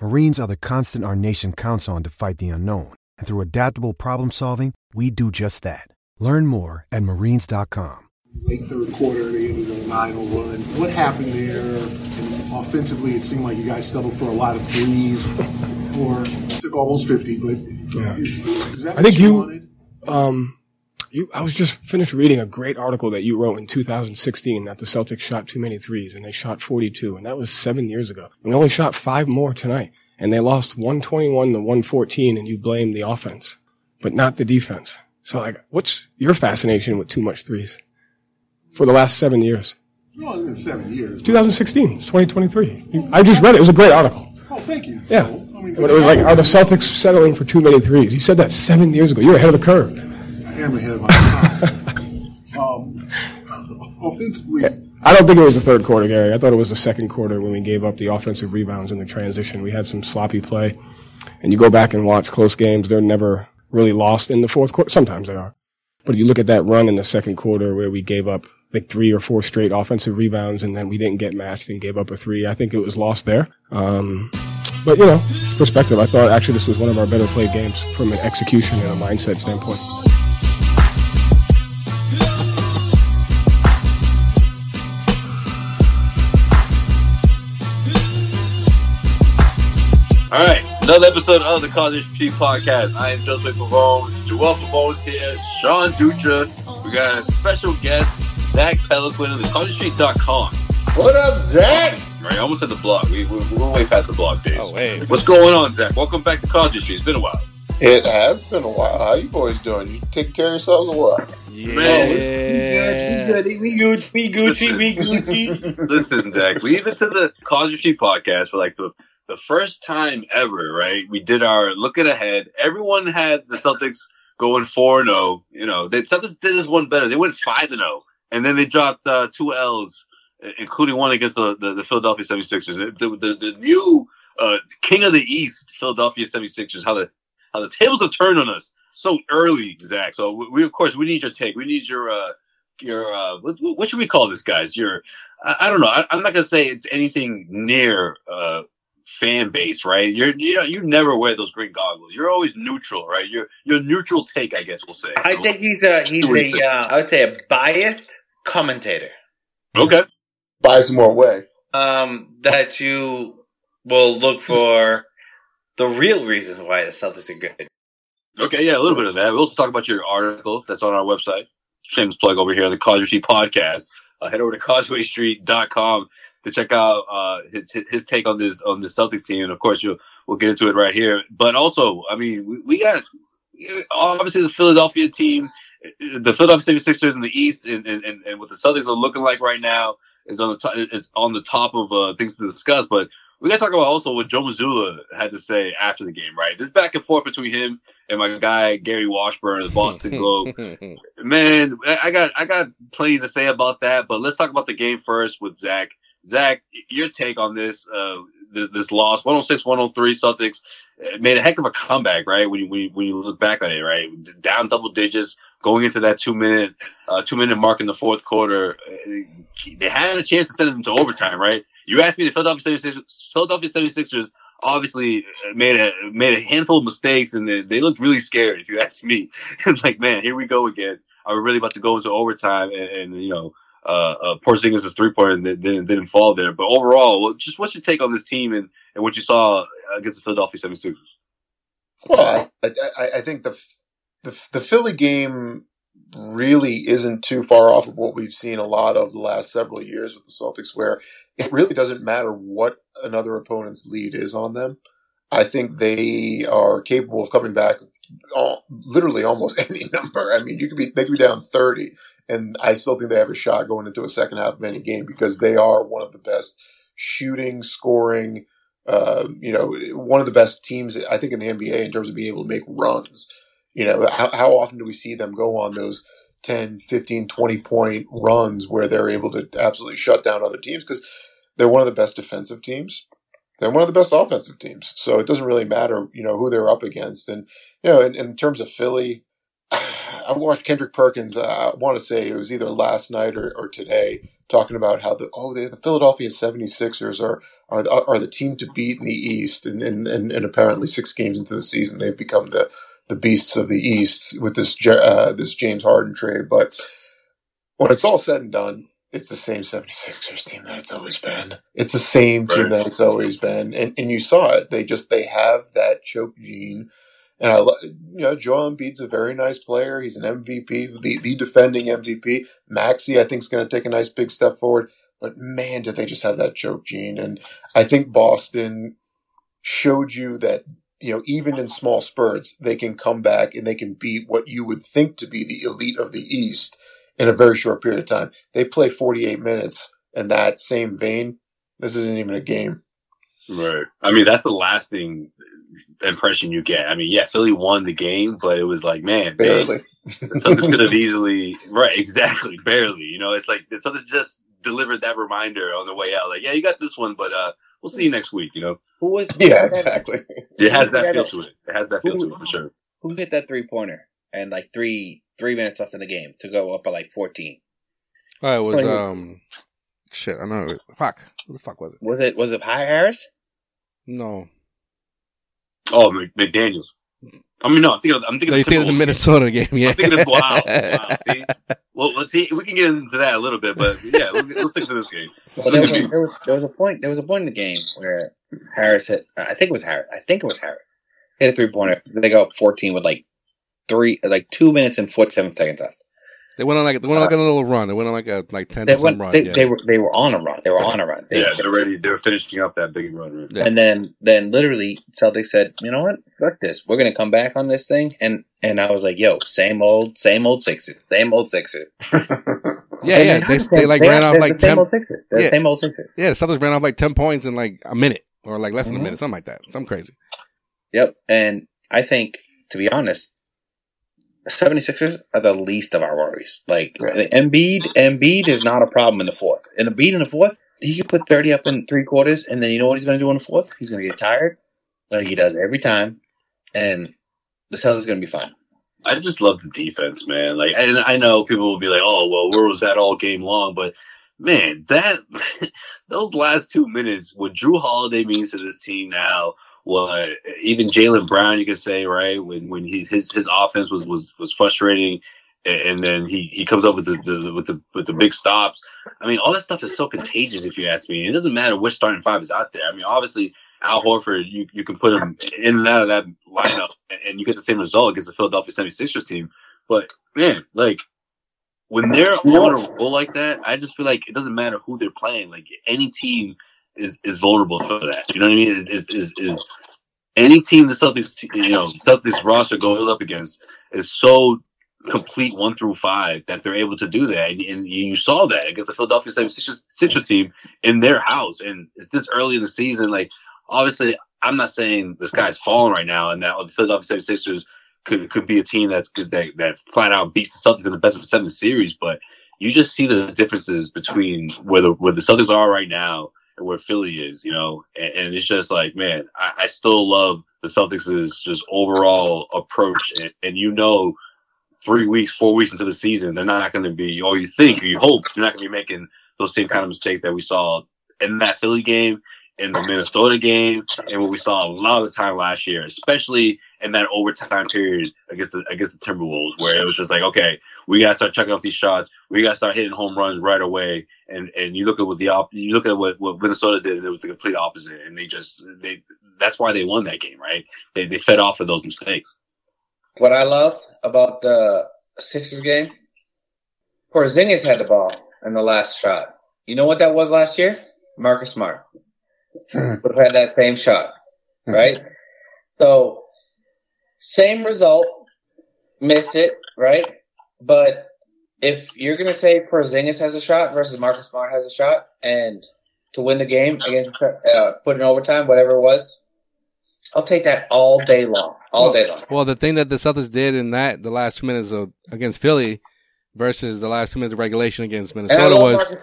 Marines are the constant our nation counts on to fight the unknown. And through adaptable problem solving, we do just that. Learn more at marines.com. Late third quarter, they ended on a 9 run. What happened there? And offensively, it seemed like you guys settled for a lot of threes, or took almost 50. But Yeah. is, is that I what think you- wanted? Um, you, I was just finished reading a great article that you wrote in 2016 that the Celtics shot too many threes and they shot 42 and that was seven years ago. And we only shot five more tonight and they lost 121 to 114 and you blame the offense, but not the defense. So like, what's your fascination with too much threes for the last seven years? No, it's been seven years. 2016, it's 2023. You- I just read it. It was a great article. Oh, thank you. Yeah. So, I mean, When it was like, are the Celtics settling for too many threes? You said that seven years ago. You're ahead of the curve. I am ahead of my time. um, offensively, I don't think it was the third quarter, Gary. I thought it was the second quarter when we gave up the offensive rebounds in the transition. We had some sloppy play. And you go back and watch close games, they're never really lost in the fourth quarter. Sometimes they are. But you look at that run in the second quarter where we gave up like three or four straight offensive rebounds and then we didn't get matched and gave up a three. I think it was lost there. Um, but you know, perspective, I thought actually this was one of our better played games from an execution and a mindset standpoint. All right, another episode of the Causeway Street Podcast. I am Joseph Pavone, Joel Pavone's here, Sean Dutra. We got a special guest, Zach Peloquin of the causewaystreet.com. What up, Zach? Right, almost at the blog. We, we, we're way past the blog days. Oh, wait. What's going on, Zach? Welcome back to Causeway Street. It's been a while. It has been a while. How you boys doing? You taking care of yourselves or what? Man, We good. We good. We Gucci. We Gucci. Listen, Zach, we even to the Causeway Street podcast for like the the first time ever, right? We did our looking ahead. Everyone had the Celtics going four and zero. You know, the Celtics did this one better. They went five and zero, and then they dropped uh, two L's, including one against the the, the Philadelphia 76ers. The, the, the new uh, king of the East, Philadelphia 76ers. How the how the tables have turned on us so early, Zach. So we, of course we need your take. We need your uh, your uh, what, what should we call this, guys? Your I, I don't know. I, I'm not gonna say it's anything near uh, fan base, right? You're you know you never wear those green goggles. You're always neutral, right? You're you're neutral take, I guess we'll say. I think he's a he's a uh, I would say a biased commentator. okay. Buy some more way. Um, that you will look for the real reason why the Celtics are good. Okay, yeah, a little bit of that. We'll also talk about your article that's on our website. Shameless plug over here, the Causeway Street Podcast. Uh, head over to causewaystreet.com to check out uh, his his take on this on the Celtics team. And of course, you'll we'll get into it right here. But also, I mean, we, we got obviously the Philadelphia team, the Philadelphia 76ers in the East, and, and, and, what the Celtics are looking like right now is on the top, is on the top of uh, things to discuss. But we got to talk about also what Joe Mazzulla had to say after the game, right? This back and forth between him and my guy Gary Washburn of the Boston Globe. Man, I got I got plenty to say about that, but let's talk about the game first with Zach. Zach, your take on this uh th- this loss, 106-103 Celtics uh, made a heck of a comeback, right? When you when you, when you look back on it, right? Down double digits, going into that two minute uh two minute mark in the fourth quarter, uh, they had a chance to send them to overtime, right? You asked me the Philadelphia 76ers, Philadelphia 76ers obviously made a made a handful of mistakes and they, they looked really scared. If you ask me, it's like, man, here we go again. Are we really about to go into overtime? And, and you know, uh, uh, three pointer didn't, didn't fall there. But overall, just what's your take on this team and, and what you saw against the Philadelphia 76ers? Well, I, I, I think the, the the Philly game really isn't too far off of what we've seen a lot of the last several years with the Celtics, where it really doesn't matter what another opponent's lead is on them. I think they are capable of coming back all, literally almost any number. I mean, you could be they could be down thirty, and I still think they have a shot going into a second half of any game because they are one of the best shooting, scoring, uh, you know, one of the best teams I think in the NBA in terms of being able to make runs. You know, how, how often do we see them go on those 10, 15, 20 point runs where they're able to absolutely shut down other teams because they're one of the best defensive teams. They're one of the best offensive teams. So it doesn't really matter, you know, who they're up against. And, you know, in, in terms of Philly, I watched Kendrick Perkins, uh, I want to say it was either last night or, or today, talking about how the, oh, they, the Philadelphia 76ers are, are, the, are the team to beat in the East. And, and, and, and apparently six games into the season, they've become the, the beasts of the East with this uh, this James Harden trade. But when it's all said and done, it's the same 76ers team that it's always been. It's the same team that it's always been. And and you saw it. They just they have that choke gene. And I, you know, Joel Embiid's a very nice player. He's an MVP, the, the defending MVP. Maxey, I think, is going to take a nice big step forward. But man, did they just have that choke gene. And I think Boston showed you that you know, even in small spurts, they can come back and they can beat what you would think to be the elite of the East in a very short period of time. They play 48 minutes in that same vein. This isn't even a game. Right. I mean, that's the lasting impression you get. I mean, yeah, Philly won the game, but it was like, man, barely. something could have easily, right, exactly, barely. You know, it's like something just delivered that reminder on the way out. Like, yeah, you got this one, but uh, we'll see you next week. You know. Who was? Yeah, exactly. It has that feel to it. It has that feel to it for sure. Who hit that three pointer and like three three minutes left in the game to go up by like fourteen? Oh, it was um, shit. I know. Fuck. Who the fuck was it? Was it was it High Harris? No. Oh, McDaniels. I mean, no, I'm thinking. Of, I'm thinking. No, of you think of the Minnesota game? Yeah. I'm thinking of wow. wow see, well, let's see. We can get into that a little bit, but yeah, let's, let's stick to this game. Well, there, was a, there, was, there was a point. There was a point in the game where Harris hit. I think it was Harris. I think it was Harris. Hit a three pointer. They go up 14 with like three, like two minutes and 47 seconds left. They went on like they went on like a little run. They went on like a like ten to some run. They, yeah. they, were they were on a run. They were on a run. They, yeah, they're ready. They're finishing up that big run. Right? Yeah. And then then literally Celtics said, you know what, fuck this. We're gonna come back on this thing. And and I was like, yo, same old, same old Sixers, same old Sixers. yeah, yeah. They, they like They ran off like the same ten. old Sixers. Yeah. same old Sixers. Yeah, the Celtics ran off like ten points in like a minute or like less than a Mhm. minute, something like that. Something crazy. Yep. And I think, to be honest, the 76ers are the least of our worries. Like, Right. Embiid, Embiid is not a problem in the fourth. And Embiid in the fourth, he could put 30 up in three quarters, and then you know what he's going to do in the fourth? He's going to get tired, like he does every time, and the Celtics are going to be fine. I just love the defense, man. Like, and I know people will be like, "Oh, well, where was that all game long?" But man, that those last two minutes, what Jrue Holiday means to this team now, what even Jaylen Brown, you could say, right? When when he his his offense was was was frustrating, and, and then he he comes up with the, the with the with the big stops. I mean, all that stuff is so contagious, if you ask me. It doesn't matter which starting five is out there. I mean, obviously. Al Horford, you, you can put him in and out of that lineup and, and you get the same result against the Philadelphia 76ers team. But man, like when they're on a roll like that, I just feel like it doesn't matter who they're playing. Like any team is, is vulnerable for that. You know what I mean? Is is is any team the Celtics you know Celtics roster goes up against is so complete one through five that they're able to do that. And, and you saw that against the Philadelphia 76ers, Sixers team in their house. And it's this early in the season. Like obviously, I'm not saying the sky's falling right now, and that the Philadelphia 76ers could could be a team that's good that that flat out beats the Celtics in the best of seven series. But you just see the differences between where the where the Celtics are right now where Philly is, you know. And, and it's just like, man, I, I still love the Celtics' just overall approach, and, and you know. Three weeks, four weeks into the season, they're not going to be, or you think, or you hope, you're not going to be making those same kind of mistakes that we saw in that Philly game, in the Minnesota game, and what we saw a lot of the time last year, especially in that overtime period against the against the Timberwolves, where it was just like, okay, we gotta start chucking off these shots, we gotta start hitting home runs right away, and and you look at what the op- you look at what, what Minnesota did, and it was the complete opposite, and they just they that's why they won that game, right? They they fed off of those mistakes. What I loved about the Sixers game, Porzingis had the ball in the last shot. You know what that was last year? Marcus Smart would have had that same shot, right? So same result, missed it, right? But if you're gonna say Porzingis has a shot versus Marcus Smart has a shot, and to win the game against uh, put in overtime, whatever it was, I'll take that all day long, all well, day long. Well, the thing that the Celtics did in that the last two minutes of against Philly versus the last two minutes of regulation against Minnesota was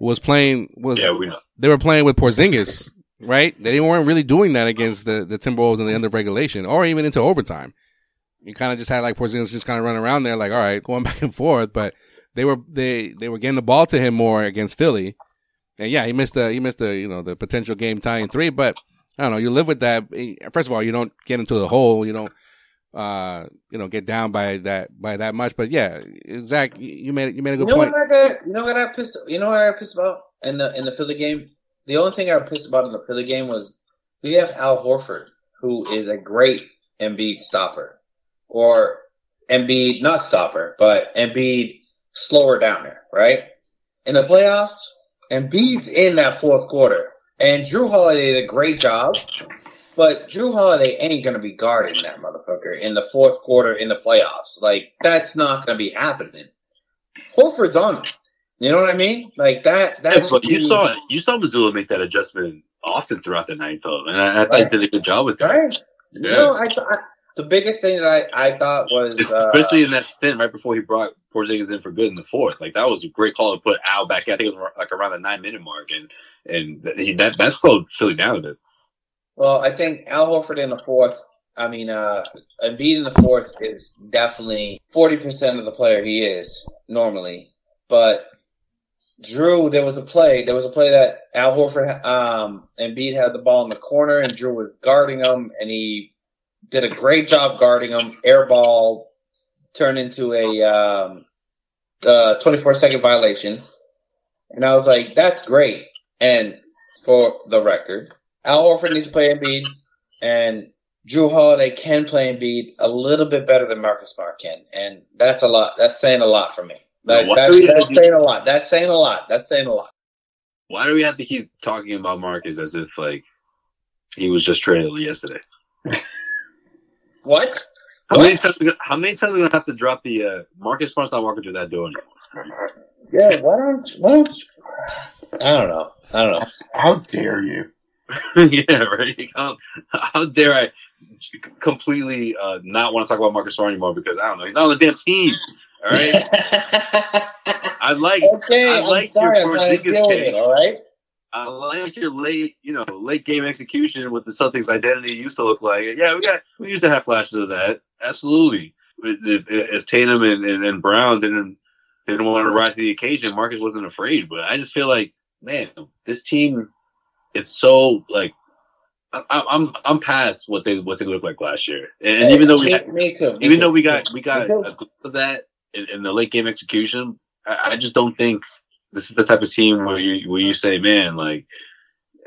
was playing was yeah, we know. they were playing with Porzingis, right? They weren't really doing that against the the Timberwolves in the end of regulation or even into overtime. You kind of just had like Porzingis just kind of running around there, like all right, going back and forth. But they were they they were getting the ball to him more against Philly, and yeah, he missed a he missed a you know the potential game tying three, but. I don't know. You live with that. First of all, you don't get into the hole. You don't, uh, you know, get down by that by that much. But yeah, Zach, you made you made a good you know point. What I, you know what I pissed? You know what I pissed about in the in the Philly game? The only thing I pissed about in the Philly game was we have Al Horford, who is a great Embiid stopper, or Embiid not stopper, but Embiid slower down there, right? In the playoffs, Embiid's in that fourth quarter. And Jrue Holiday did a great job, but Jrue Holiday ain't gonna be guarding that motherfucker in the fourth quarter in the playoffs. Like that's not gonna be happening. Horford's on him. You know what I mean? Like that. That's yeah, but you saw you saw Mazzulla make that adjustment often throughout the night, though, and I, I thought right. did a good job with that. Right. Yeah. No, I, I, the biggest thing that I, I thought was especially uh, in that stint right before he brought Porzingis in for good in the fourth. Like that was a great call to put Al back. I think it was like around the nine minute mark, and and he, that that slowed Philly down a bit. Well, I think Al Horford in the fourth. I mean, uh, Embiid in the fourth is definitely forty percent of the player he is normally. But Jrue, there was a play. There was a play that Al Horford, um, Embiid had the ball in the corner, and Jrue was guarding him, and he did a great job guarding him. Air ball turned into a um, uh, 24 second violation. And I was like, that's great. And for the record, Al Horford needs to play Embiid, and Jrue Holiday can play Embiid a little bit better than Marcus Smart can. And that's a lot. That's saying a lot for me. That, that's, that's saying a lot. That's saying a lot. That's saying a lot. Why do we have to keep talking about Marcus as if like he was just traded yesterday? What? How what? many times? How many times are we gonna have to drop the uh, Marcus Smart's not walking through that door anymore? Yeah, why don't why don't I don't know. I don't know. How dare you? yeah, right. How, how, dare I completely uh, not want to talk about Marcus Smart anymore because I don't know he's not on the damn team. All right. I like. Okay, I like I'm your I'm trying to deal with it. All right. I like your late, you know, late game execution with the Celtics identity used to look like. Yeah, we got we used to have flashes of that. Absolutely. If, if Tatum and, and, and, Brown didn't didn't want to rise to the occasion, Marcus wasn't afraid. But I just feel like, man, this team, it's so like. I, I'm I'm past what they what they looked like last year, and, and even though we had, me too, me even too. though we got we got a glimpse of that in, in the late game execution, I, I just don't think this is the type of team where you where you say, man, like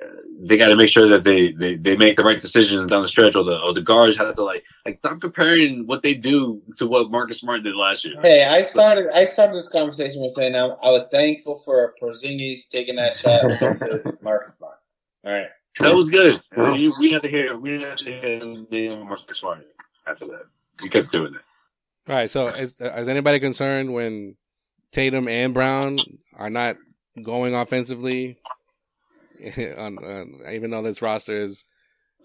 uh, they got to make sure that they, they, they make the right decisions down the stretch, or the or the guards have to like like stop comparing what they do to what Marcus Smart did last year. Hey, I started I started this conversation with saying I, I was thankful for Porzingis taking that shot Marcus Smart. All right, that was good. We, we had to hear we had to hear Marcus Smart after that. We kept doing it. All right. So, is, is anybody concerned when Tatum and Brown are not going offensively, on, on, even though this roster is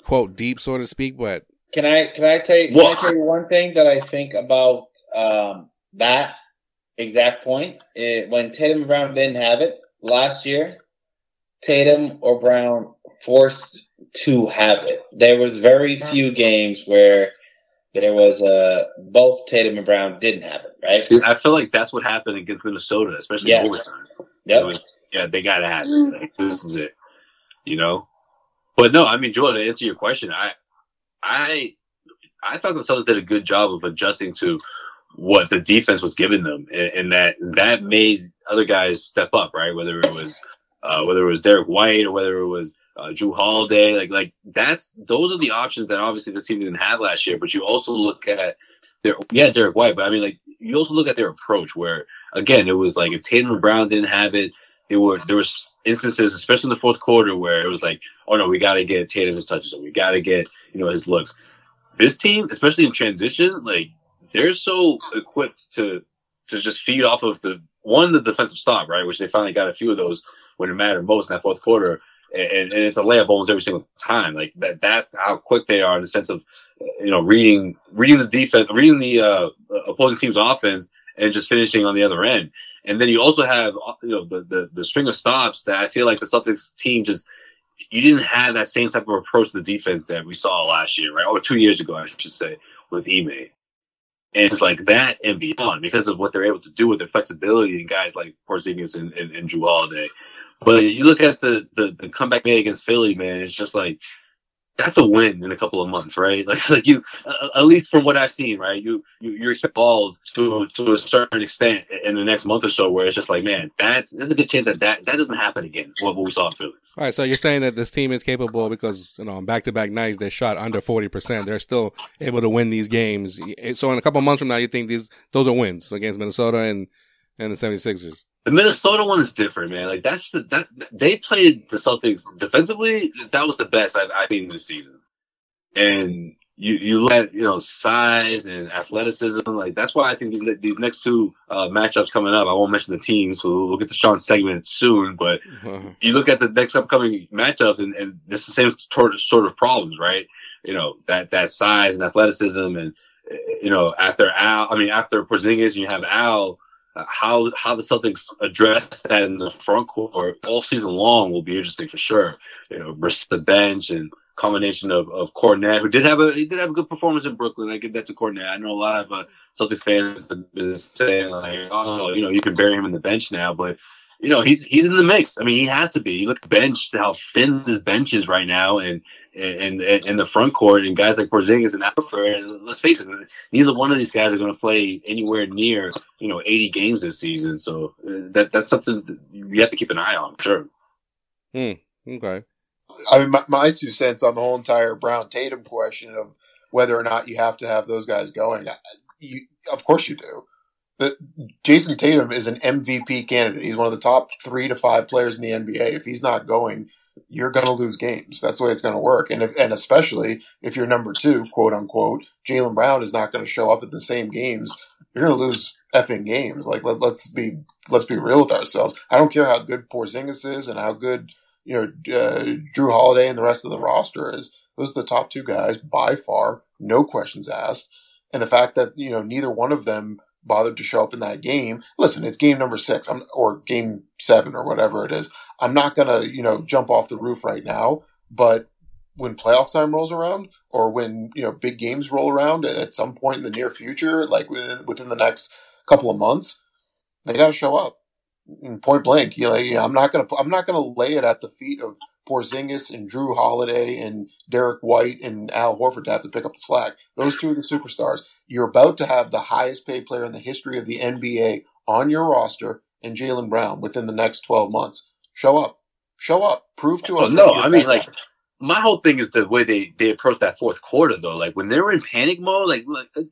quote deep, so to speak. But can I can I tell you, can I tell you one thing that I think about um, that exact point? It, when Tatum and Brown didn't have it last year, Tatum or Brown forced to have it. There was very few games where there was uh, both Tatum and Brown didn't have it, right? I feel like that's what happened against Minnesota, especially yes. overtime. Yep. Was, yeah, they gotta have it. Like, this is it, you know. But no, I mean, Joel, to answer your question, I, I, I thought the Celtics did a good job of adjusting to what the defense was giving them, and, and that that made other guys step up, right? Whether it was uh, whether it was Derrick White or whether it was uh, Jrue Holiday, like like that's those are the options that obviously the team didn't have last year. But you also look at their yeah Derrick White, but I mean like you also look at their approach where again it was like if Tatum and Brown didn't have it, there were there was instances, especially in the fourth quarter, where it was like oh no we got to get Tatum his touches, or we got to get you know his looks. This team, especially in transition, like they're so equipped to to just feed off of the one the defensive stop, right? Which they finally got a few of those when it mattered most in that fourth quarter. And, and it's a layup almost every single time. Like that, that's how quick they are in the sense of, you know, reading, reading the defense, reading the, uh, opposing team's offense and just finishing on the other end. And then you also have, you know, the, the, the string of stops that I feel like the Celtics team just, you didn't have that same type of approach to the defense that we saw last year, right? Or two years ago, I should say, with Ime. And it's like that and beyond because of what they're able to do with their flexibility and guys like Porzingis and, and, and Jrue Holiday. But you look at the, the, the comeback made against Philly, man, it's just like, that's a win in a couple of months, right? Like, like you, uh, at least from what I've seen, right? You, you, you expect ball to, to a certain extent in the next month or so where it's just like, man, that's, there's a good chance that that, that doesn't happen again, what, what we saw in Philly. All right. So you're saying that this team is capable because, you know, on back to back nights, they shot under 40%. They're still able to win these games. So in a couple of months from now, you think these, those are wins against Minnesota and, and the 76ers. The Minnesota one is different, man. Like that's the, that they played the Celtics defensively. That was the best I've, I've seen this season. And you you look at you know size and athleticism. Like that's why I think these these next two uh, matchups coming up. I won't mention the teams. So we'll get to Sean's segment soon. But you look at the next upcoming matchup, and, and this is the same sort of, sort of problems, right? You know that that size and athleticism, and you know after Al, I mean after Porzingis, and you have Al how how the Celtics address that in the front court all season long will be interesting for sure. You know, versus the bench and combination of of Kornet, who did have a he did have a good performance in Brooklyn. I give that to Kornet. I know a lot of uh, Celtics fans have been saying like, oh, you know, you can bury him in the bench now, but you know, he's he's in the mix. I mean, he has to be. You look at the bench, how thin this bench is right now, and and in the front court, and guys like Porzingis and Alper. And let's face it, neither one of these guys are going to play anywhere near you know 80 games this season. So uh, that that's something that you have to keep an eye on, sure. Hmm. Okay. I mean, my, my two cents on the whole entire Brown Tatum question of whether or not you have to have those guys going. You, of course you do that Jayson Tatum is an MVP candidate. He's one of the top three to five players in the NBA. If he's not going, you're going to lose games. That's the way it's going to work. And if, and especially if you're number two, quote unquote, Jaylen Brown is not going to show up at the same games. You're going to lose effing games. Like let, let's be let's be real with ourselves. I don't care how good Porzingis is and how good you know uh, Jrue Holiday and the rest of the roster is. Those are the top two guys by far, no questions asked. And the fact that you know neither one of them bothered to show up in that game. Listen, it's game number six I'm, or game seven or whatever it is. I'm not going to, you know, jump off the roof right now, but when playoff time rolls around or when, you know, big games roll around at some point in the near future, like within, within the next couple of months, they got to show up. Point blank, you know, I'm not gonna, I'm not gonna lay it at the feet of Porzingis and Jrue Holiday and Derrick White and Al Horford to have to pick up the slack. Those two are the superstars. You're about to have the highest paid player in the history of the NBA on your roster and Jaylen Brown within the next 12 months. Show up. Show up. Prove to oh, us. no, I mean, like, my whole thing is the way they, they approach that fourth quarter, though. Like, when they were in panic mode, like, like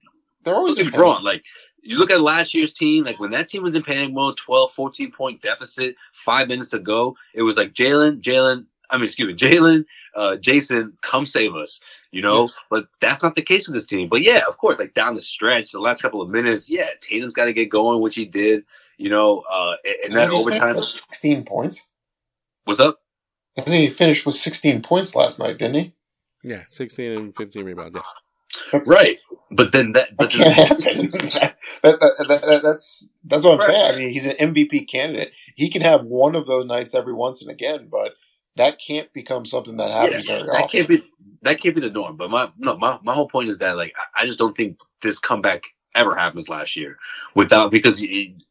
they're always in wrong. Like, you look at last year's team, like when that team was in panic mode, 12, 14 point deficit, five minutes to go, it was like Jalen, Jaylen, I mean, excuse me, Jaylen, uh, Jayson, come save us, you know? But that's not the case with this team. But yeah, of course, like down the stretch, the last couple of minutes, yeah, Tatum's got to get going, which he did, you know, uh, and that overtime. 16 points. What's up? I think he finished with 16 points last night, didn't he? Yeah, 16 and 15 rebounds, yeah. That's, right, but then that, but then, that, that, that, that's that's what I'm right. saying. I mean, he's an MVP candidate. He can have one of those nights every once and again, but that can't become something that happens yeah, very that often. Can't be, that can't be the norm. But my no, my, my whole point is that like I just don't think this comeback ever happens last year without because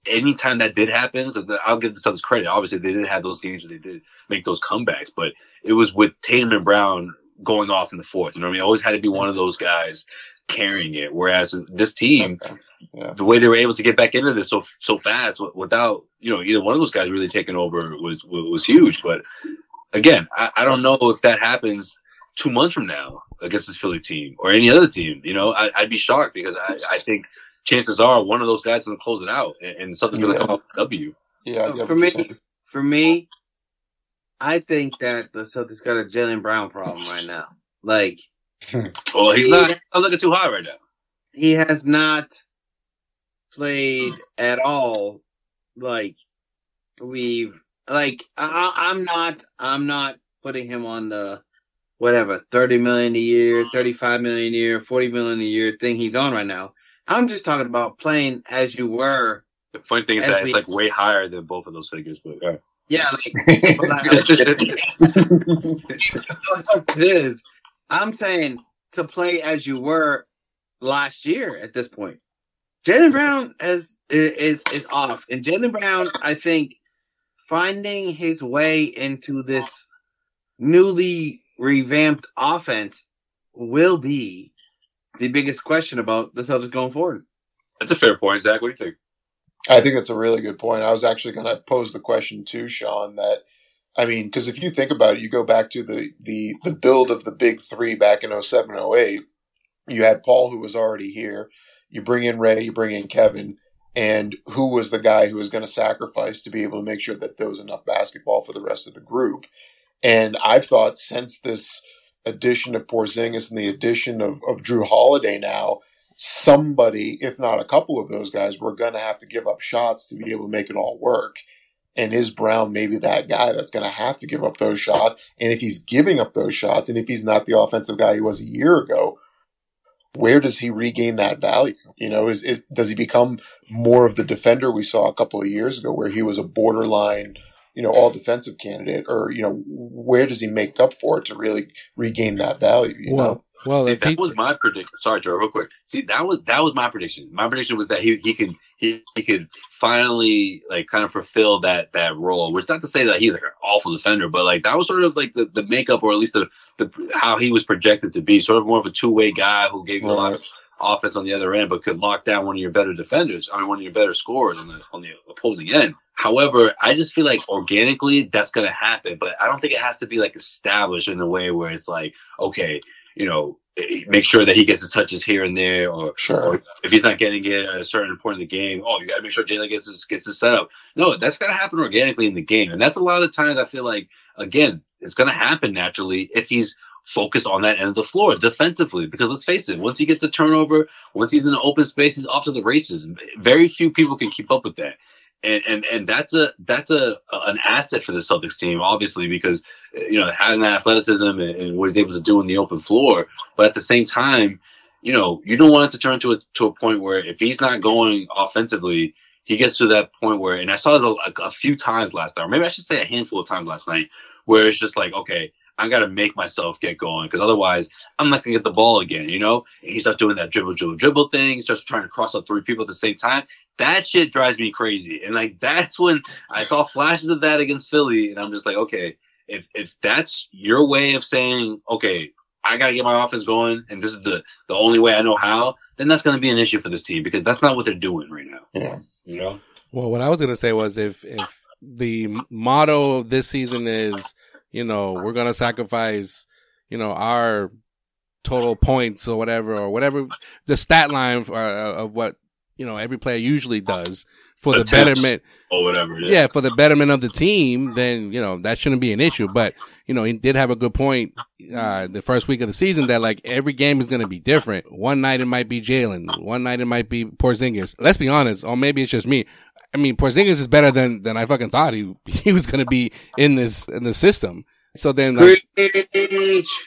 anytime that did happen, because I'll give the Celtics credit. Obviously, they didn't have those games where they did make those comebacks, but it was with Tatum and Brown going off in the fourth. You know what I mean? Always had to be one of those guys carrying it. Whereas this team, Yeah. the way they were able to get back into this so so fast without you know either one of those guys really taking over was was, was huge. But again, I, I don't know if that happens two months from now against this Philly team or any other team. You know, I, I'd be shocked because I, I think chances are one of those guys is going to close it out and, and something's going to Yeah. come up with a W. Yeah, for me, for me, I think that the Celtics got a Jaylen Brown problem right now. Like Well, he's not, he's not looking too high right now. he has not played at all. Like we've like I, I'm not I'm not putting him on the whatever thirty million a year, mm-hmm. thirty five million a year, forty million a year thing he's on right now. I'm just talking about playing as you were. The funny thing is that we- it's like way higher than both of those figures. But all right. Yeah, like like- it is. I'm saying to play as you were last year at this point. Jaylen Brown is is is off, and Jaylen Brown, I think, finding his way into this newly revamped offense will be the biggest question about the Celtics going forward. That's a fair point, Zach. What do you think? I think that's a really good point. I was actually going to pose the question to Sean that, I mean, because if you think about it, you go back to the, the, the build of the big three back in 07, 08, you had Paul who was already here. You bring in Ray, you bring in Kevin, and who was the guy who was going to sacrifice to be able to make sure that there was enough basketball for the rest of the group? And I've thought since this addition of Porzingis and the addition of, of Jrue Holiday now, somebody, if not a couple of those guys, were going to have to give up shots to be able to make it all work. And is Brown maybe that guy that's going to have to give up those shots? And if he's giving up those shots, and if he's not the offensive guy he was a year ago, where does he regain that value? You know, is, is does he become more of the defender we saw a couple of years ago, where he was a borderline, you know, all defensive candidate, or you know, where does he make up for it to really regain that value? You know, Well, well, See, that he, was my prediction. Sorry, Joe, real quick. See, that was that was my prediction. My prediction was that he he could he, he could finally like kind of fulfill that that role. Which not to say that he's like an awful defender, but like that was sort of like the, the makeup or at least the, the how he was projected to be. Sort of more of a two way guy who gave you a lot of offense on the other end, but could lock down one of your better defenders. I mean, one of your better scorers on the on the opposing end. However, I just feel like organically that's going to happen, but I don't think it has to be like established in a way where it's like, okay, you know, make sure that he gets his touches here and there, or, Sure. or if he's not getting it at a certain point in the game, oh, you got to make sure Jaylen gets his gets his setup. No, that's got to happen organically in the game, and that's a lot of the times I feel like again, it's going to happen naturally if he's focused on that end of the floor defensively. Because let's face it, once he gets a turnover, once he's in the open space, he's off to the races. Very few people can keep up with that. And, and and that's a that's a an asset for the Celtics team, obviously, because you know having that athleticism and, and what he's able to do in the open floor. But at the same time, you know, you don't want it to turn to a to a point where if he's not going offensively, he gets to that point where, and I saw this a, a few times last night, or maybe I should say a handful of times last night, where it's just like, okay, I got to make myself get going because otherwise I'm not gonna get the ball again, you know. And he starts doing that dribble, dribble, dribble thing. He starts trying to cross up three people at the same time. That shit drives me crazy. And like that's when I saw flashes of that against Philly, and I'm just like, okay, if if that's your way of saying, okay, I got to get my offense going, and this is the the only way I know how, then that's going to be an issue for this team because that's not what they're doing right now. Yeah. You know. Well, what I was gonna say was if if the motto of this season is, you know, we're gonna sacrifice, you know, our total points or whatever or whatever the stat line for, uh, of what you know every player usually does for the Attempts betterment or whatever. is. yeah, for the betterment of the team, then you know that shouldn't be an issue. But you know, he did have a good point uh, the first week of the season that like every game is going to be different. One night it might be Jaylen, one night it might be Porzingis. Let's be honest, or maybe it's just me. I mean, Porzingis is better than than I fucking thought he he was going to be in this in the system. So then, like,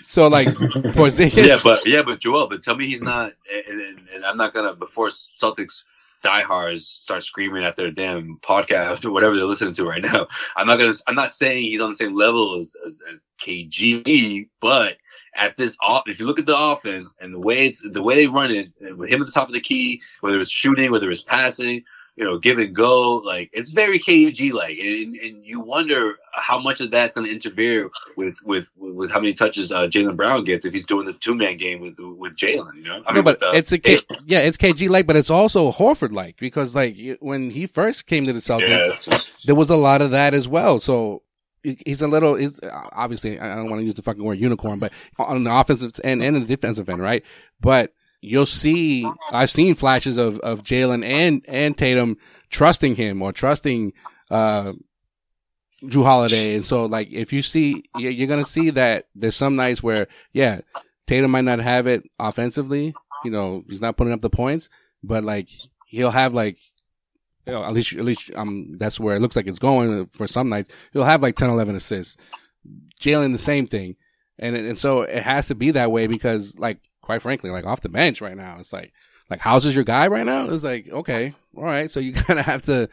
so like Porzingis, yeah, but yeah, but Joel, but tell me he's not, and, and, and I'm not gonna before Celtics diehards start screaming at their damn podcast or whatever they're listening to right now. I'm not gonna, I'm not saying he's on the same level as, as, as KG, but at this off. If you look at the offense and the way it's the way they run it, with him at the top of the key, whether it's shooting, whether it's passing, you know, give and go, like it's very KG like, and, and you wonder how much of that's going to interfere with with with how many touches uh, Jaylen Brown gets if he's doing the two man game with with Jaylen. You know, I no, mean, but with, uh, it's a K, yeah, it's KG like, but it's also Horford like because like when he first came to the Celtics, Yeah. there was a lot of that as well. So he's a little is obviously I don't want to use the fucking word unicorn, but on the offensive end and the defensive end, right? But you'll see I've seen flashes of of Jaylen and and Tatum trusting him or trusting uh Jrue Holiday, and so like if you see you're gonna see that there's some nights where yeah Tatum might not have it offensively, you know he's not putting up the points, but like he'll have like you know, at least, at least, um, that's where it looks like it's going for some nights. He'll have like 10, 11 assists. Jaylen, the same thing. And, and so it has to be that way because like, quite frankly, like off the bench right now, it's like, like House is your guy right now. It's like, okay, all right. So you kind of have to,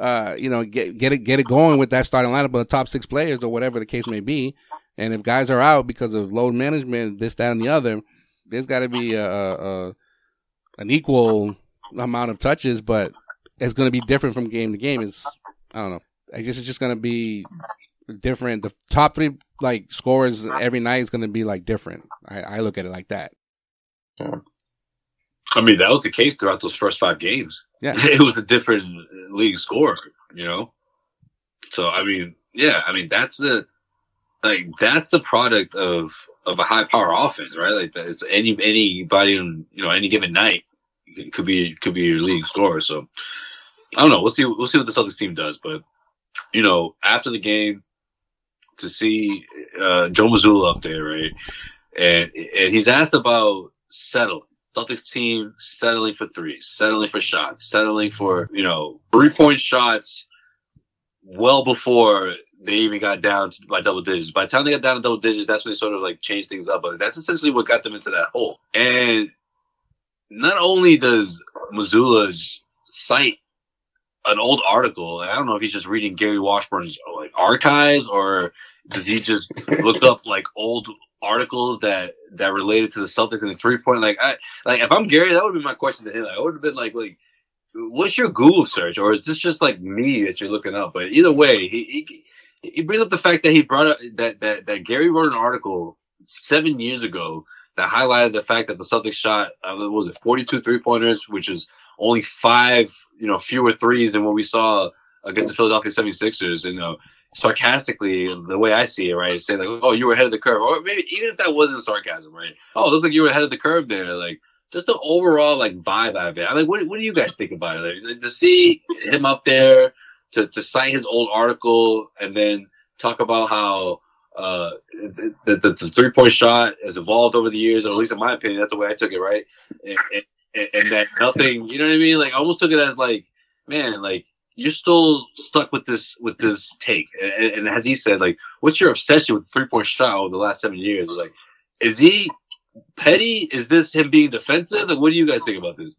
uh, you know, get, get it, get it going with that starting lineup of the top six players or whatever the case may be. And if guys are out because of load management, this, that, and the other, there's got to be a, a, an equal amount of touches, but it's going to be different from game to game. Is I don't know. I guess it's just going to be different. The top three like scores every night is going to be like different. I, I look at it like that. I mean, that was the case throughout those first five games. Yeah. it was a different league score, you know. So I mean, yeah, I mean that's the like that's the product of of a high power offense, right? Like that it's any anybody on you know any given night it could be could be your league scorer. So I don't know. We'll see. We'll see what the Celtics team does, but you know, after the game, to see uh, Joe Mazzulla up there, right, and and he's asked about settling. Celtics team settling for threes, settling for shots, settling for you know three point shots, well before they even got down to, by double digits. By the time they got down to double digits, that's when they sort of like changed things up. But that's essentially what got them into that hole. And not only does Mazzulla cite an old article, I don't know if he's just reading Gary Washburn's like archives or does he just look up like old articles that that related to the Celtics and the three point like I like if I'm Gary, that would be my question to him. Like, I would have been like like what's your Google search or is this just like me that you're looking up? But either way, he he, he brings up the fact that he brought up that that that Gary wrote an article seven years ago that highlighted the fact that the Celtics shot uh, was it 42 three pointers, which is only five you know fewer threes than what we saw against the Philadelphia 76ers. And know, sarcastically, the way I see it, right, is saying like, oh, you were ahead of the curve, or maybe even if that wasn't sarcasm, right? Oh, it looks like you were ahead of the curve there, like. Just the overall like vibe out of it. I mean, what, what do you guys think about it? Like, to see him up there, to, to cite his old article, and then talk about how uh, the, the, the three point shot has evolved over the years, or at least in my opinion, that's the way I took it, right? And, and, and that nothing, you know what I mean? Like, I almost took it as like, man, like you're still stuck with this with this take. And, and as he said, like, what's your obsession with three point shot over the last seven years? Like, is he petty? Is this him being defensive? Like, what do you guys think about this?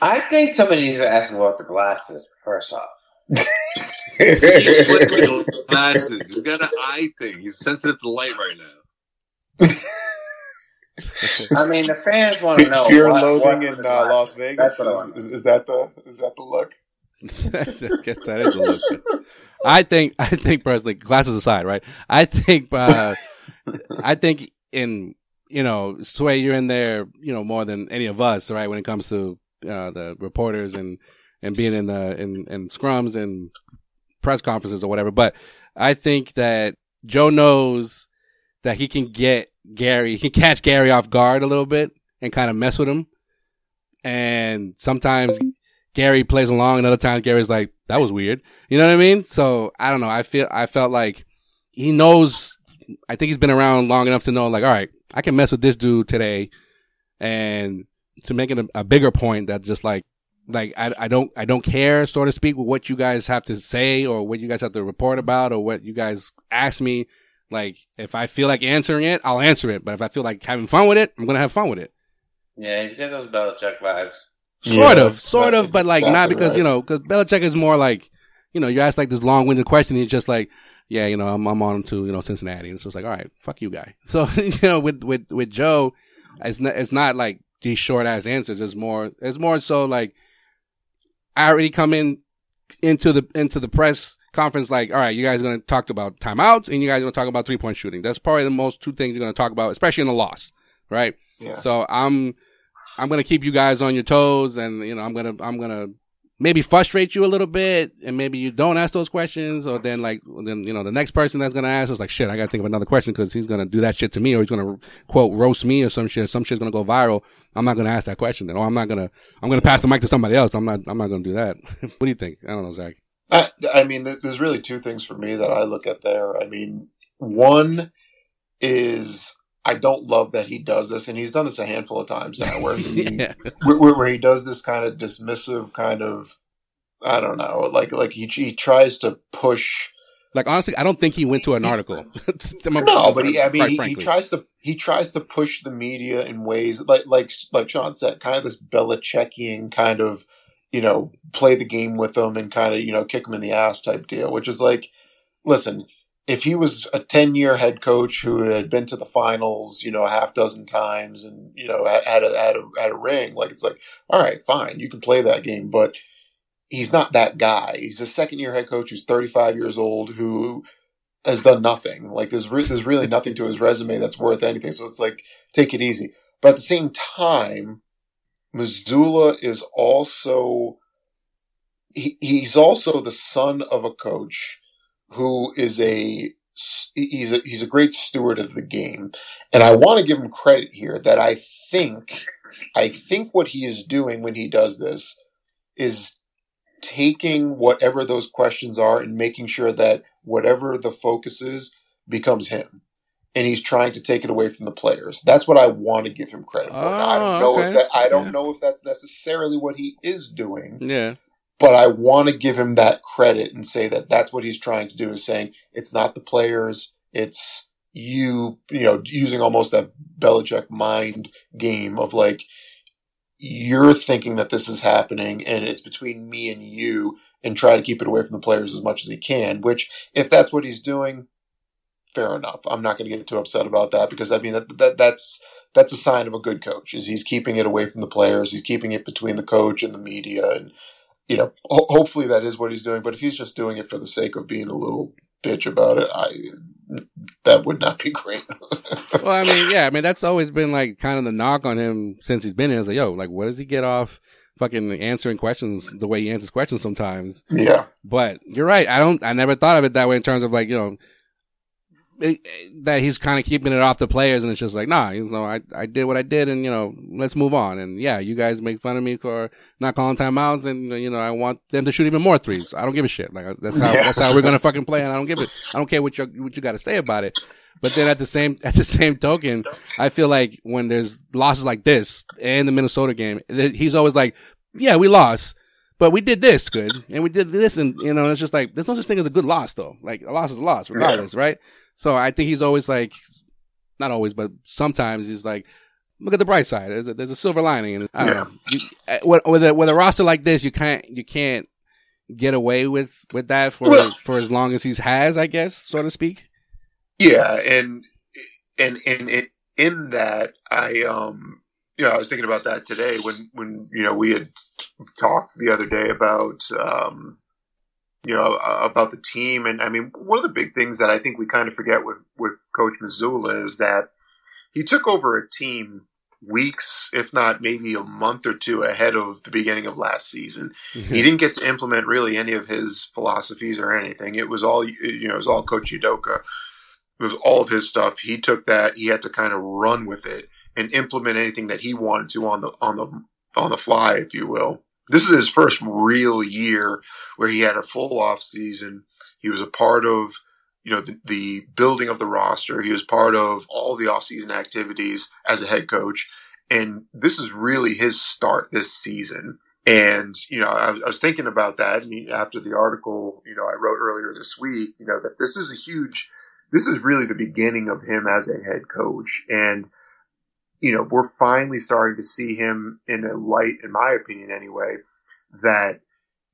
I think somebody needs to ask him about the glasses first off. He's glasses. He's got an eye thing. He's sensitive to light right now. I mean, the fans want to know. Fear and what- loathing what in uh. Las Vegas. That's what I want. Is, is, is that the is that the look? I guess that is a. I think, I think personally, glasses aside, right? I think, uh, I think in, you know, Sway, you're in there, you know, more than any of us, right? When it comes to, uh, the reporters and, and being in the, in, in scrums and press conferences or whatever. But I think that Joe knows that he can get Gary, he can catch Gary off guard a little bit and kind of mess with him. And sometimes Gary plays along and other times Gary's like, that was weird. You know what I mean? So I don't know. I feel, I felt like he knows, I think he's been around long enough to know like, all right, I can mess with this dude today. And to make it a, a bigger point that just like, like I, I don't I don't care so to speak with what you guys have to say or what you guys have to report about or what you guys ask me. Like if I feel like answering it, I'll answer it. But if I feel like having fun with it, I'm gonna have fun with it. Yeah, he's got those Belichick vibes. Sort Yeah, of, sort of, but like not exactly because right. you know because Belichick is more like you know you ask like this long winded question. He's just like yeah, you know, I'm, I'm on to, you know, Cincinnati. And so it's like, all right, fuck you guy. So, you know, with, with, with Joe, it's not, it's not like these short ass answers. It's more, it's more so like, I already come in into the, into the press conference like, all right, you guys are going to talk about timeouts and you guys are going to talk about three point shooting. That's probably the most two things you're going to talk about, especially in a loss, right? Yeah. So I'm, I'm to keep you guys on your toes and, you know, I'm to, I'm to maybe frustrate you a little bit and maybe you don't ask those questions or then like, then, you know, the next person that's to ask is like, shit, I got to think of another question because he's to do that shit to me or he's to quote roast me or some shit. Some shit's to go viral. I'm not to ask that question then. Or I'm not to, I'm to pass the mic to somebody else. I'm not, I'm not to do that. what do you think? I don't know, Zach. I, I mean, there's really two things for me that I look at there. I mean, one is I don't love that he does this, and he's done this a handful of times now, where he, Yeah. where, where, he does this kind of dismissive kind of, I don't know, like like he he tries to push. Like honestly, I don't think he went to an article. To my- No, but he, I mean, he, he tries to he tries to push the media in ways like like like Sean said, kind of this Belichickian kind of, you know, play the game with them and kind of you know kick them in the ass type deal, which is like, listen, if he was a ten year head coach who had been to the finals, you know, a half dozen times and you know had, had a had a had a ring, like it's like, all right, fine, you can play that game, but he's not that guy. He's a second year head coach who's 35 years old who has done nothing. Like there's re- there's really nothing to his resume that's worth anything. So it's like take it easy. But at the same time, Mazzulla is also he, he's also the son of a coach who is a he's a he's a great steward of the game, and I want to give him credit here that I think I think what he is doing when he does this is taking whatever those questions are and making sure that whatever the focus is becomes him. And he's trying to take it away from the players. That's what I want to give him credit for. Now, I don't Oh, know okay. if that I don't Yeah. know if that's necessarily what he is doing, Yeah. But I want to give him that credit and say that that's what he's trying to do is saying it's not the players, it's you, you know, using almost that Belichick mind game of like, you're thinking that this is happening and it's between me and you and try to keep it away from the players as much as he can, which if that's what he's doing, fair enough. I'm not going to get too upset about that because I mean, that, that, that's, that's a sign of a good coach is he's keeping it away from the players. He's keeping it between the coach and the media and, you know, ho- hopefully that is what he's doing. But if he's just doing it for the sake of being a little bitch about it, I that would not be great. Well, I mean, yeah, I mean that's always been like kind of the knock on him since he's been here. It's like, yo, like, where does he get off fucking answering questions the way he answers questions sometimes? yeah, But you're right. I don't. I never thought of it that way in terms of like you know it, that he's kind of keeping it off the players, and it's just like, nah, you know, I I did what I did, and you know, let's move on. And yeah, you guys make fun of me for not calling timeouts, and you know, I want them to shoot even more threes. I don't give a shit. Like that's how Yeah. that's how we're gonna fucking play, and I don't give it. I don't care what you what you got to say about it. But then at the same at the same token, I feel like when there's losses like this and the Minnesota game, he's always like, yeah, we lost. But we did this good, and we did this, and you know, it's just like there's no such thing as a good loss, though. Like a loss is a loss, regardless, right? So I think he's always like, not always, but sometimes he's like, look at the bright side. There's a, there's a silver lining, and I don't Yeah. know. You, uh, with, with a with a roster like this, you can't you can't get away with with that for Well- for as long as he's has, I guess, so to speak. yeah, and and and it in that I um you know I was thinking about that today when when you know we had talked the other day about um you know about the team and I mean one of the big things that I think we kind of forget with with Coach Mazzulla is that he took over a team weeks, if not maybe a month or two ahead of the beginning of last season. He didn't get to implement really any of his philosophies or anything. It was all you know, it was all Coach Udoka. It was all of his stuff. He took that. He had to kind of run with it and implement anything that he wanted to on the on the on the fly, if you will. This is his first real year where he had a full off season. He was a part of you know the, the building of the roster. He was part of all the off season activities as a head coach, and this is really his start this season. And you know, I, was- I was thinking about that after the article, you know, I wrote earlier this week. You know that this is a huge this is really the beginning of him as a head coach. And, you know, we're finally starting to see him in a light, in my opinion anyway, that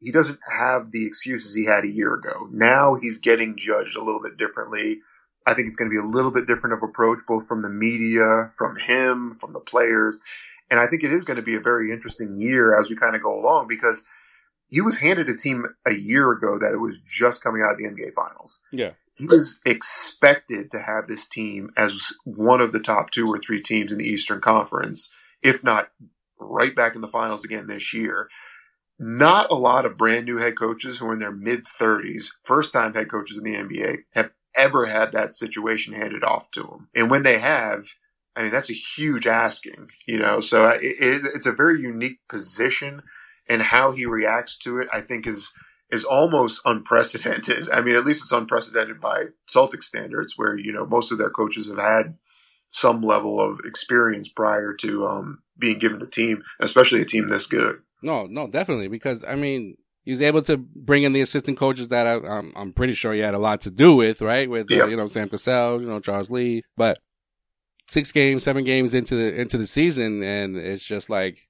he doesn't have the excuses he had a year ago. Now he's getting judged a little bit differently. I think it's going to be a little bit different of approach, both from the media, from him, from the players. And I think it is going to be a very interesting year as we kind of go along because he was handed a team a year ago that it was just coming out of the NBA finals. Yeah. He was expected to have this team as one of the top two or three teams in the Eastern Conference, if not right back in the finals again this year not a lot of brand new head coaches who are in their mid 30s, first time head coaches in the NBA, have ever had that situation handed off to them. And when they have, I mean, that's a huge asking, you know, so it, it, it's a very unique position and how he reacts to it, I think is, is almost unprecedented. I mean, at least it's unprecedented by Celtic standards where, you know, most of their coaches have had some level of experience prior to, um, being given a team, especially a team this good. No, no, definitely. Because I mean, he's able to bring in the assistant coaches that I, I'm, I'm pretty sure he had a lot to do with, right? With, uh, Yep. you know, Sam Cassell, you know, Charles Lee, but six games, seven games into the, into the season. And it's just like,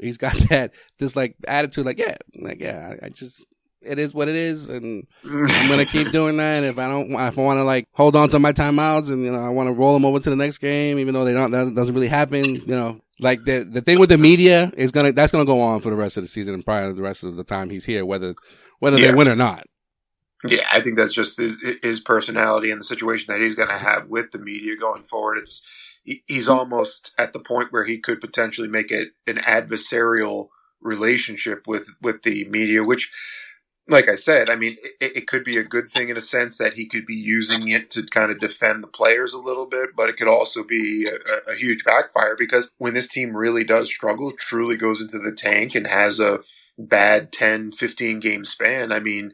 he's got that, this like attitude, like, yeah, like, yeah, I just, it is what it is. And I'm going to keep doing that. If I don't, if I want to like hold on to my timeouts and, you know, I want to roll them over to the next game, even though they don't, that doesn't really happen, you know, like the, the thing with the media is going to, that's going to go on for the rest of the season and probably the rest of the time he's here, whether, whether Yeah. they win or not. Yeah, I think that's just his, his personality and the situation that he's going to have with the media going forward. It's he- he's almost at the point where he could potentially make it an adversarial relationship with with the media, which, like I said, I mean, it, it could be a good thing in a sense that he could be using it to kind of defend the players a little bit, but it could also be a, a huge backfire because when this team really does struggle, truly goes into the tank and has a bad 10, 15 game span, I mean,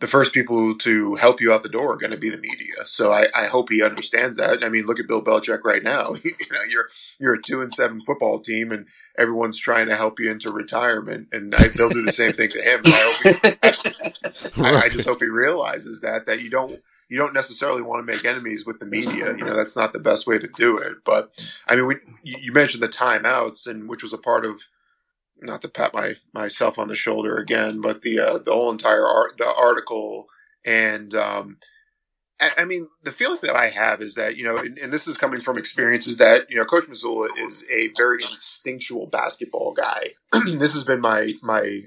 the first people to help you out the door are going to be the media. So I, I hope he understands that. I mean, look at Bill Belichick right now. you know, you're you're a two and seven football team, and everyone's trying to help you into retirement, and I, they'll do the same thing to him. I, hope he, I, I just hope he realizes that that you don't you don't necessarily want to make enemies with the media. You know, that's not the best way to do it. But I mean, we, you you mentioned the timeouts, and which was a part of not to pat my myself on the shoulder again, but the uh, the whole entire art the article and um, I, mean the feeling that I have is that you know, and, and this is coming from experiences that you know, Coach Mazzulla is a very instinctual basketball guy. this has been my my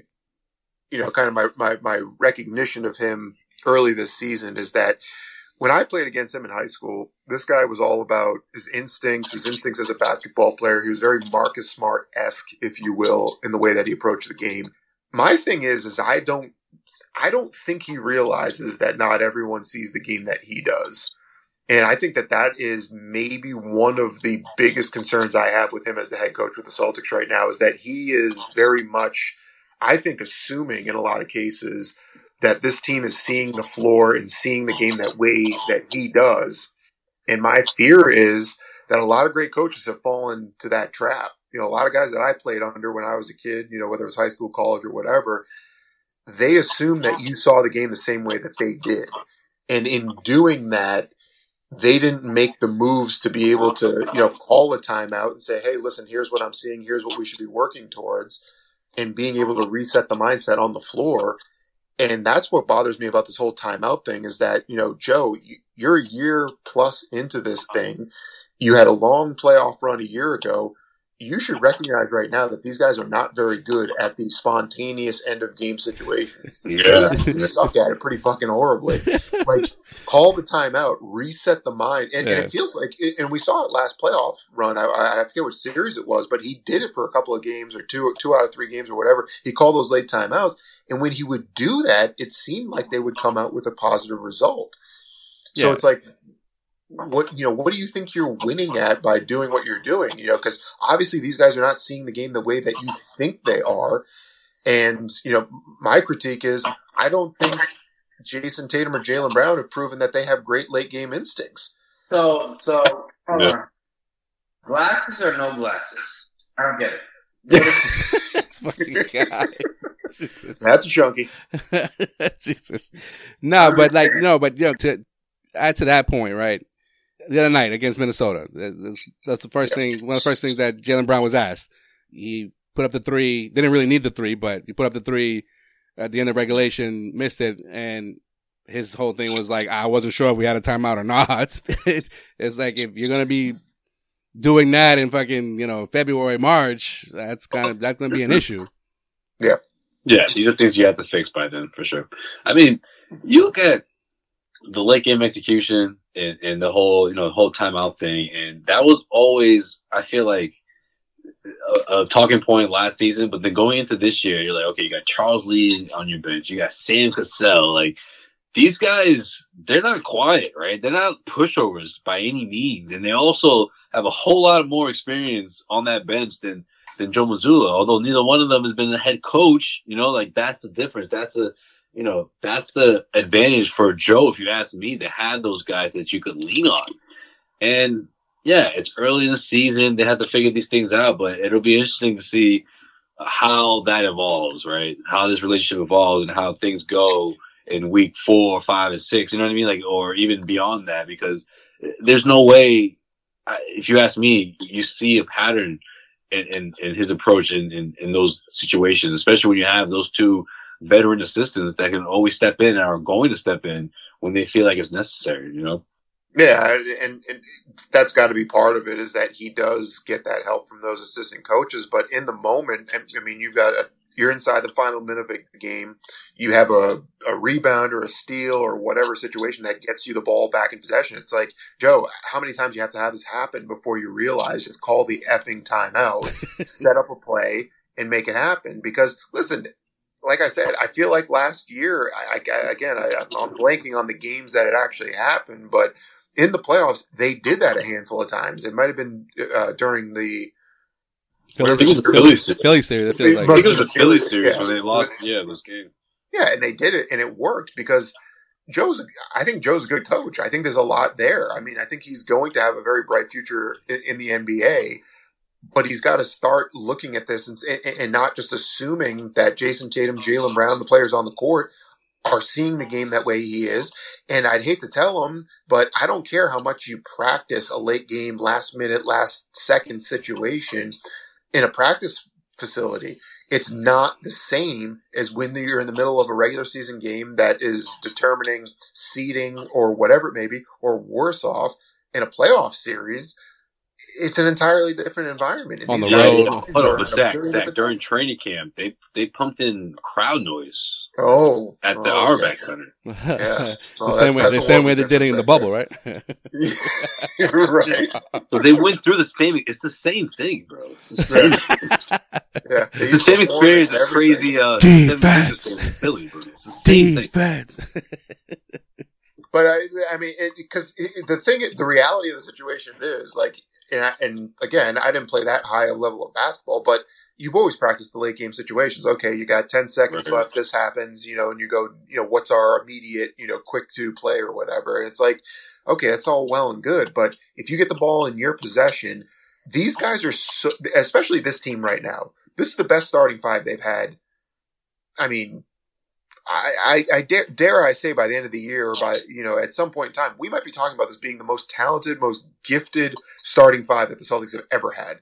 you know kind of my, my my recognition of him early this season is that when I played against him in high school, this guy was all about his instincts, his instincts as a basketball player. He was very Marcus Smart esque, if you will, in the way that he approached the game. My thing is, is I don't, I don't think he realizes that not everyone sees the game that he does. And I think that that is maybe one of the biggest concerns I have with him as the head coach with the Celtics right now is that he is very much, I think, assuming in a lot of cases that this team is seeing the floor and seeing the game that way that he does. And my fear is that a lot of great coaches have fallen to that trap. You know, a lot of guys that I played under when I was a kid, you know, whether it was high school, college, or whatever, they assume that you saw the game the same way that they did. And in doing that, they didn't make the moves to be able to, you know, call a timeout and say, hey, listen, here's what I'm seeing, here's what we should be working towards, and being able to reset the mindset on the floor. And that's what bothers me about this whole timeout thing is that, you know, Joe, you- you're a year plus into this thing. You had a long playoff run a year ago. You should recognize right now that these guys are not very good at the spontaneous end of game situations. Yeah. They suck at it pretty fucking horribly. Like, call the timeout, reset the mind. And, and it feels like, and we saw it last playoff run. I, I forget which series it was, but he did it for a couple of games or two, two out of three games or whatever. He called those late timeouts. And when he would do that, it seemed like they would come out with a positive result. So Yeah. it's like, what you know, what do you think you're winning at by doing what you're doing? You know, because obviously these guys are not seeing the game the way that you think they are. And you know, my critique is I don't think Jayson Tatum or Jaylen Brown have proven that they have great late game instincts. So, so, hold Yeah. on. Glasses or no glasses? I don't get it. this fucking guy. Jesus. That's chunky. Jesus. No, but like, no, but you know, to add to that point, right? The other night against Minnesota, that's the first thing, one of the first things that Jaylen Brown was asked. He put up the three, They didn't really need the three, but he put up the three at the end of regulation, missed it, and his whole thing was like, I wasn't sure if we had a timeout or not. it's, like if you're gonna be doing that in fucking you know February, March, that's kind of that's gonna be an mm-hmm. issue. Yeah. Yeah, these are things you have to fix by then for sure. I mean, you look at the late game execution and, and the whole, you know, whole timeout thing, and that was always, I feel like, a, a talking point last season. But then going into this year, you're like, okay, you got Charles Lee on your bench, you got Sam Cassell, like these guys, they're not quiet, right? They're not pushovers by any means, and they also have a whole lot more experience on that bench than than Joe Mazzulla. Although neither one of them has been a head coach, you know, like that's the difference. That's a you know, that's the advantage for Joe, if you ask me, to have those guys that you could lean on. And yeah, it's early in the season. They have to figure these things out, but it'll be interesting to see how that evolves, right? How this relationship evolves and how things go in week four, five, and six. You know what I mean? Like, or even beyond that, because there's no way, if you ask me, you see a pattern in, in, in his approach in, in, in those situations, especially when you have those two veteran assistants that can always step in and are going to step in when they feel like it's necessary, you know? Yeah, and, and that's got to be part of it is that he does get that help from those assistant coaches. But in the moment, I mean, you've got a, you're inside the final minute of a game, you have a, a rebound or a steal or whatever situation that gets you the ball back in possession. It's like, Joe, how many times you have to have this happen before you realize just call the effing timeout, set up a play, and make it happen? Because listen, like I said, I feel like last year, I, I again, I, I'm blanking on the games that it actually happened, but in the playoffs, they did that a handful of times. It might have been uh, during the Philly, Philly, series. Philly series. It feels like I think it was the Philly series Yeah. when they lost, yeah, those games. Yeah, and they did it, and it worked because Joe's. I think Joe's a good coach. I think there's a lot there. I mean, I think he's going to have a very bright future in, in the NBA. But he's got to start looking at this and, and not just assuming that Jayson Tatum, Jaylen Brown, the players on the court, are seeing the game that way he is. And I'd hate to tell him, but I don't care how much you practice a late game, last minute, last second situation in a practice facility. It's not the same as when you're in the middle of a regular season game that is determining seeding or whatever it may be, or worse off in a playoff series. It's an entirely different environment. And On the road. Hold on, but a Zach, Zach, during training camp, they they pumped in crowd noise Oh, at the oh, Auerbach Center. Yeah. the Oh, same way, the same way they did it in the bubble, right? yeah. right. So they went through the same. It's the same thing, bro. It's the same, Yeah. It's the same experience as crazy. Uh, Defense. Philly, bro. It's the same thing. Defense. But I, I mean, because the thing, the reality of the situation is like, and, I, and again, I didn't play that high a level of basketball, but you've always practiced the late game situations. Okay, you got ten seconds Right. left. This happens, you know, and you go, you know, what's our immediate, you know, quick to play or whatever. And it's like, okay, that's all well and good, but if you get the ball in your possession, these guys are so, especially this team right now. This is the best starting five they've had. I mean, I, I, dare, dare I say by the end of the year or by, you know, at some point in time, we might be talking about this being the most talented, most gifted starting five that the Celtics have ever had.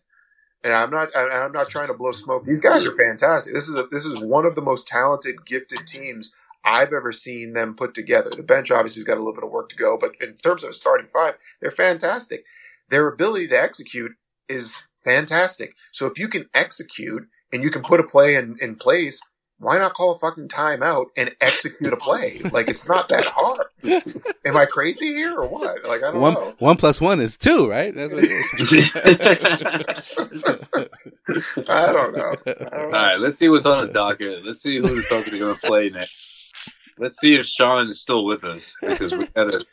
And I'm not, I- I'm not trying to blow smoke. These guys are fantastic. This is a, this is one of the most talented, gifted teams I've ever seen them put together. The bench obviously has got a little bit of work to go, but in terms of a starting five, they're fantastic. Their ability to execute is fantastic. So if you can execute and you can put a play in, in place, why not call a fucking timeout and execute a play? Like it's not that hard. Am I crazy here or what? Like I don't One know. one plus one is two, right? That's what. I don't know. I don't All know. right, let's see what's on the docket. Let's see who the Celtics are going to go play next. Let's see if Sean is still with us because we gotta,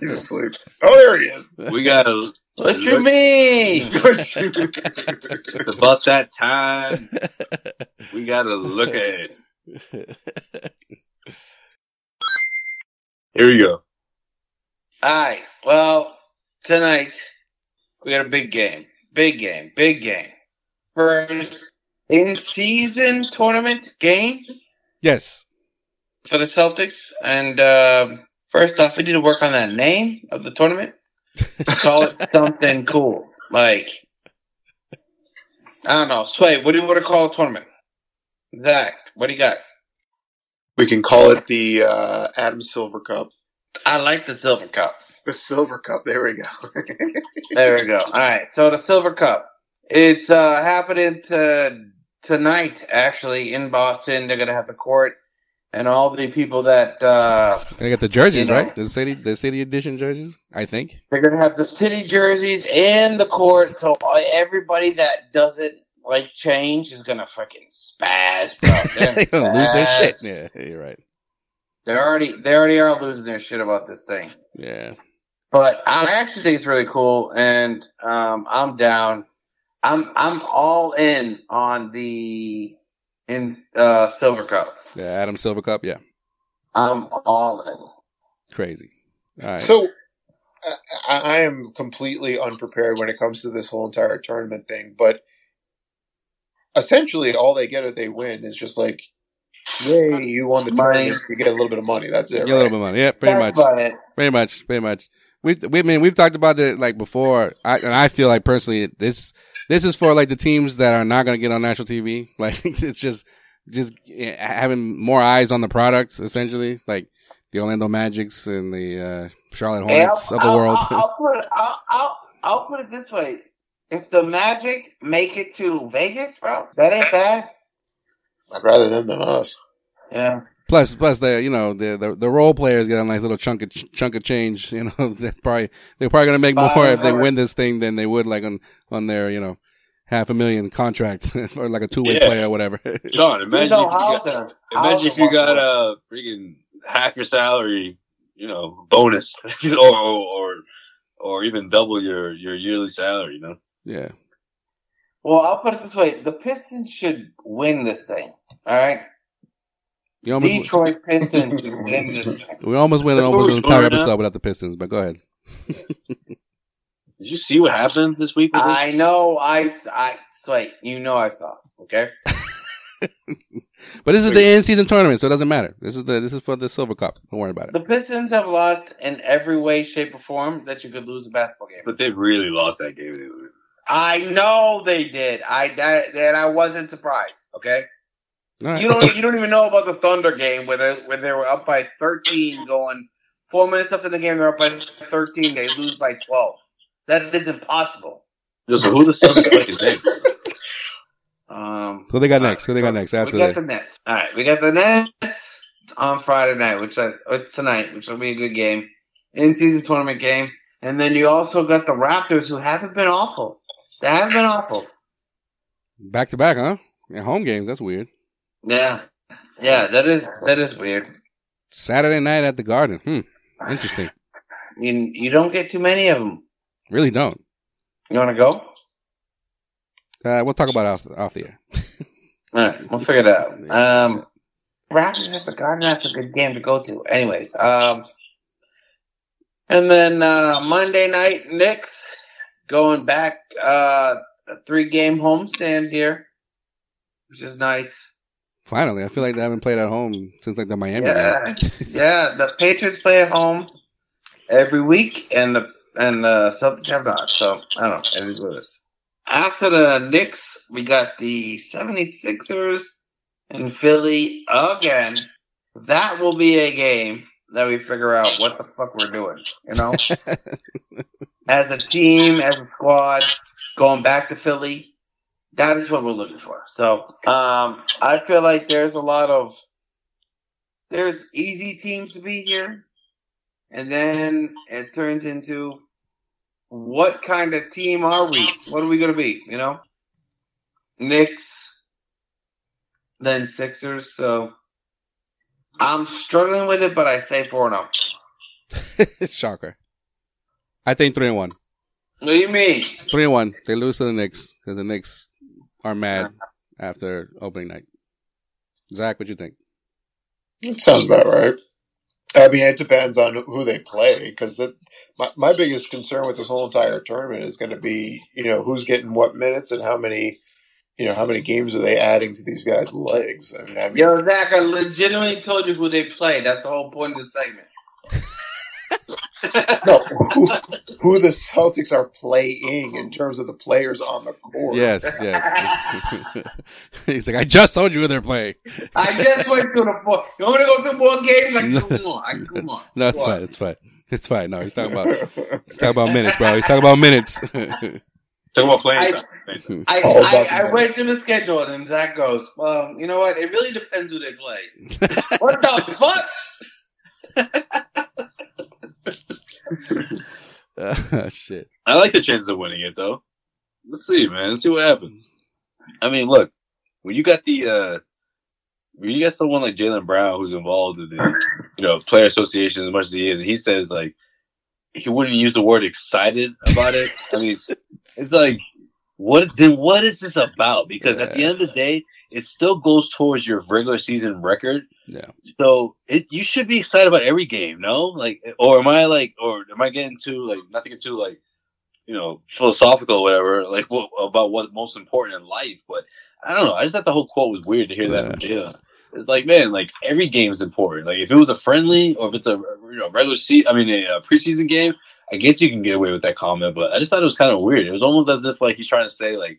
He's asleep. Oh, there he is. we gotta. What you mean? It's about that time. We gotta look ahead. Here we go. Alright, well, tonight we got a big game. Big game. Big game. First in season tournament game yes. for the Celtics. And um first off, we need to work on that name of the tournament. Call it something cool. Like, I don't know. Sway, what do you want to call a tournament? Zach, what do you got? We can call it the uh, Adam Silver Cup. I like the Silver Cup. The Silver Cup. There we go. There we go. All right. So the Silver Cup. It's uh, happening to, tonight, actually, in Boston. They're going to have the court and all the people that uh, They got the jerseys, You know. right? The city, the city edition jerseys. I think. they're to have the city jerseys and the court. So everybody that doesn't like change is to fucking spaz, bro. They're gonna lose their shit. Yeah, you're right. They already they already are losing their shit about this thing. Yeah. But I actually think it's really cool, and um, I'm down. I'm I'm all in on the in uh, Silver Cup. The Adam Silver Cup. Yeah. I'm all in. Crazy. All right. So I, I am completely unprepared when it comes to this whole entire tournament thing, but essentially all they get if they win is just like, yay, you won the Money. tournament. You get a little bit of money. That's it. Get a little bit of money. Yeah, pretty That's much. it. Pretty much. Pretty much. We, we, I mean, we've talked about it like before, I, and I feel like personally, this, this is for like the teams that are not going to get on national TV. Like, it's just, just eh, having more eyes on the product, essentially. Like the Orlando Magics and the uh, Charlotte Hornets I'll, of the I'll- world. I'll, I'll put it. I'll, I'll I'll put it this way: if the Magic make it to Vegas, bro, that ain't bad. I'd rather them than us. Yeah. Plus, plus the you know the, the the role players get a nice little chunk of chunk of change. You know, that's probably they're probably gonna make more Five if they hundred. win this thing than they would like on on their you know half a million contract or like a two way Yeah. player or whatever. Sean, imagine you know, if you got, Hauser, imagine if you got a freaking half your salary, you know, bonus, or, or or even double your your yearly salary. You know, yeah, Well, I'll put it this way: the Pistons should win this thing. All right, you almost Detroit Pistons should win this thing. we almost went The almost an entire were now. episode without the Pistons, but go ahead. did you see what happened this week? With this? I know. I I wait. You know I saw. Okay. But this is the end season tournament, so it doesn't matter. This is the this is for the Silver Cup. Don't worry about it. The Pistons have lost in every way, shape, or form that you could lose a basketball game. But they really lost that game. I know they did. I that, that I wasn't surprised. Okay. All right. You don't you don't even know about the Thunder game where they where they were up by thirteen, going four minutes left in the game. They're up by thirteen. They lose by twelve. That is impossible. Yo, So who the Celtics playing next? Um, Who they got next? Who they got next after we got that? the Nets. All right, we got the Nets on Friday night, which I, uh, tonight, which will be a good game, in season tournament game. And then you also got the Raptors, who haven't been awful. They haven't been awful. Back to back, huh? Yeah, home games. That's weird. Yeah, yeah, that is that is weird. Saturday night at the Garden. Hmm. Interesting. You you don't get too many of them. Really don't. You want to go? Uh, we'll talk about off, off the air. All right, we'll figure it out. Um, Raptors at the Garden. That's a good game to go to. Anyways, um, and then uh, Monday night, Knicks going back uh, a three game homestand here, which is nice. Finally, I feel like they haven't played at home since like the Miami Yeah, yeah. The Patriots play at home every week, and the and the Celtics have not. So I don't know. It is what it is. After the Knicks, we got the 76ers and Philly again. That will be a game that we figure out what the fuck we're doing. You know, as a team, as a squad, going back to Philly. That is what we're looking for. So um, I feel like there's a lot of there's easy teams to be here, and then it turns into what kind of team are we? What are we going to be? You know, Knicks, then Sixers. So I'm struggling with it, but I say four and zero. Shocker. I think three and one. What do you mean? Three and one. They lose to the Knicks the Knicks are mad uh-huh. after opening night. Zach, what do you think? It sounds about right. I mean, it depends on who they play because my my biggest concern with this whole entire tournament is going to be you know who's getting what minutes and how many you know how many games are they adding to these guys' legs. I mean, I mean Yo, Zach, I legitimately told you who they play. That's the whole point of the segment. no, who, who the Celtics are playing in terms of the players on the court. Yes, yes. He's like, I just told you who they're playing. I just went to the four. You want me to go to more games? Like, come on, come on. No, it's fine. It's fine. It's fine. No, he's talking about he's talking about minutes, bro. He's talking about minutes. Talk about playing I- time. I, Oh, I, that's I went to the schedule and Zach goes, well, you know what? It really depends who they play. what the fuck? Ah, shit. I like the chances of winning it though. Let's see, man. Let's see what happens. I mean, look, when you got the uh when you got someone like Jaylen Brown who's involved in the you know player association as much as he is, and he says like he wouldn't use the word excited about it. I mean, it's like what then? What is this about? Because at the end of the day, it still goes towards your regular season record. Yeah. So it you should be excited about every game, no? Like, or am I like, or am I getting too like not to get too like, you know, philosophical or whatever, like what, about what's most important in life? But I don't know. I just thought the whole quote was weird to hear that from Jaylen. It's like, man, like every game is important. Like if it was a friendly or if it's a you know regular season, I mean a, a preseason game, I guess you can get away with that comment. But I just thought it was kind of weird. It was almost as if like he's trying to say like,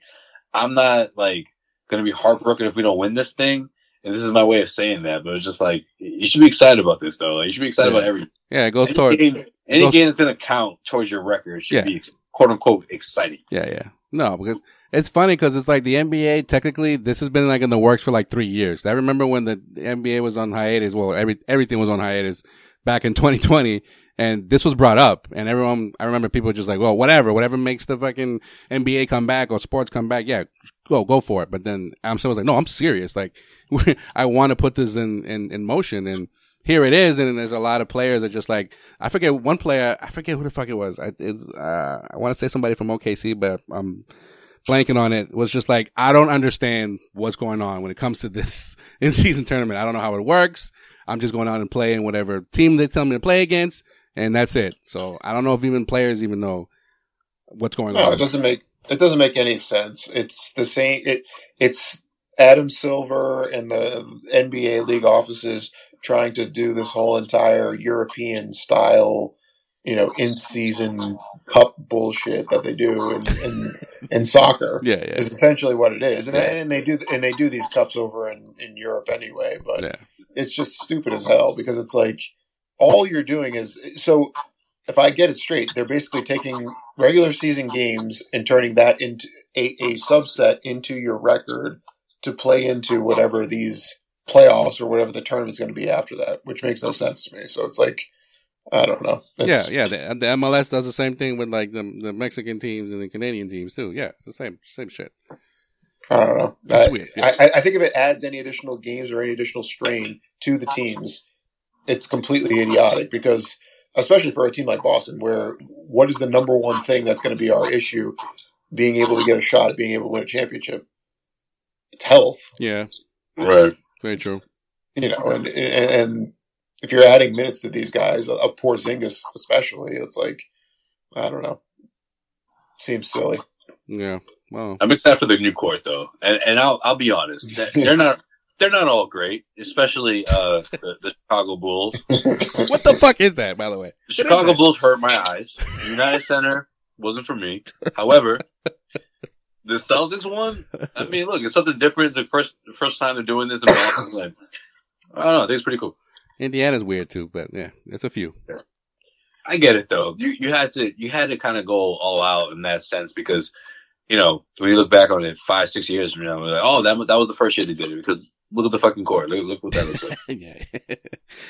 I'm not like gonna be heartbroken if we don't win this thing. And this is my way of saying that, but it's just like you should be excited about this though. Like you should be excited Yeah. about every Yeah, it goes any toward game, any goes- game that's gonna count towards your record should Yeah. be quote unquote exciting. Yeah, yeah. No, because it's funny because it's like the NBA. Technically, this has been like in the works for like three years. I remember when the NBA was on hiatus. Well, every everything was on hiatus back in 2020, and this was brought up, and everyone. I remember people just like, well, whatever, whatever makes the fucking NBA come back or sports come back. Yeah, go go for it. But then I'm still like, no, I'm serious. Like, I want to put this in in in motion and. Here it is, and there's a lot of players that just like I forget one player. I forget who the fuck it was. I uh, I want to say somebody from OKC, but I'm blanking on it. Was just like I don't understand what's going on when it comes to this in season tournament. I don't know how it works. I'm just going out and playing whatever team they tell me to play against, and that's it. So I don't know if even players even know what's going No, on. it doesn't make it doesn't make any sense. It's the same. It it's Adam Silver and the NBA league offices trying to do this whole entire European style, you know, in season cup bullshit that they do in in, in soccer. Yeah, yeah. is essentially what it is, and, Yeah. and they do and they do these cups over in in Europe anyway. But Yeah. It's just stupid as hell because it's like all you're doing is so if I get it straight, they're basically taking regular season games and turning that into a, a subset into your record to play into whatever these playoffs or whatever the tournament's going to be after that, which makes no sense to me. So it's like, I don't know. Yeah, yeah. The, the MLS does the same thing with like the the Mexican teams and the Canadian teams too. Yeah, it's the same same shit. I don't know. It's I, weird, yeah. I, I think if it adds any additional games or any additional strain to the teams, it's completely idiotic because, especially for a team like Boston, where what is the number one thing that's going to be our issue? Being able to get a shot at being able to win a championship. It's health, Yeah, Right. very true. you know, and, and, and if you're adding minutes to these guys, a Porzingis especially, it's like, I don't know. Seems silly. Yeah. Well, I'm excited for the new court though, and and I'll I'll be honest, they're not they're not all great, especially uh the, the Chicago Bulls. what the fuck is that, by the way? The Chicago Bulls hurt my eyes. United Center wasn't for me. However, the Celtics one, I mean, look, it's something different. It's the first the first time they're doing this in Boston. Like, I don't know. I think it's pretty cool. Indiana's weird too, but yeah, it's a few. I get it though. You you had to you had to kind of go all out in that sense because you know when you look back on it five six years from now, we're like, oh that was- that was the first year they did it because look at the fucking court. Look, look what that looks like. yeah.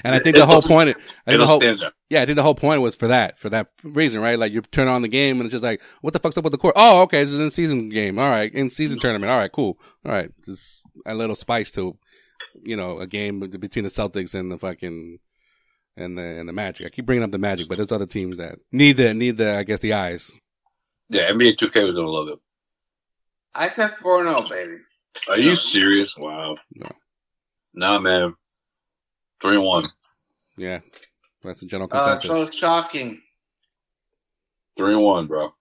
And I think the whole point, I think the whole, yeah, I think the whole point was for that, for that reason, right? Like you turn on the game and it's just like, what the fuck's up with the court? Oh, okay, this is in season game. All right, in season tournament. All right, cool. All right, just a little spice to, you know, a game between the Celtics and the fucking and the and the Magic. I keep bringing up the Magic, but there's other teams that need the need the I guess the eyes. Yeah, NBA 2K was gonna love it. I said 4 0, baby. Are you serious? Wow. No. Nah, man. Three and one. Yeah, that's the general Uh, consensus. so shocking. Three and one, bro.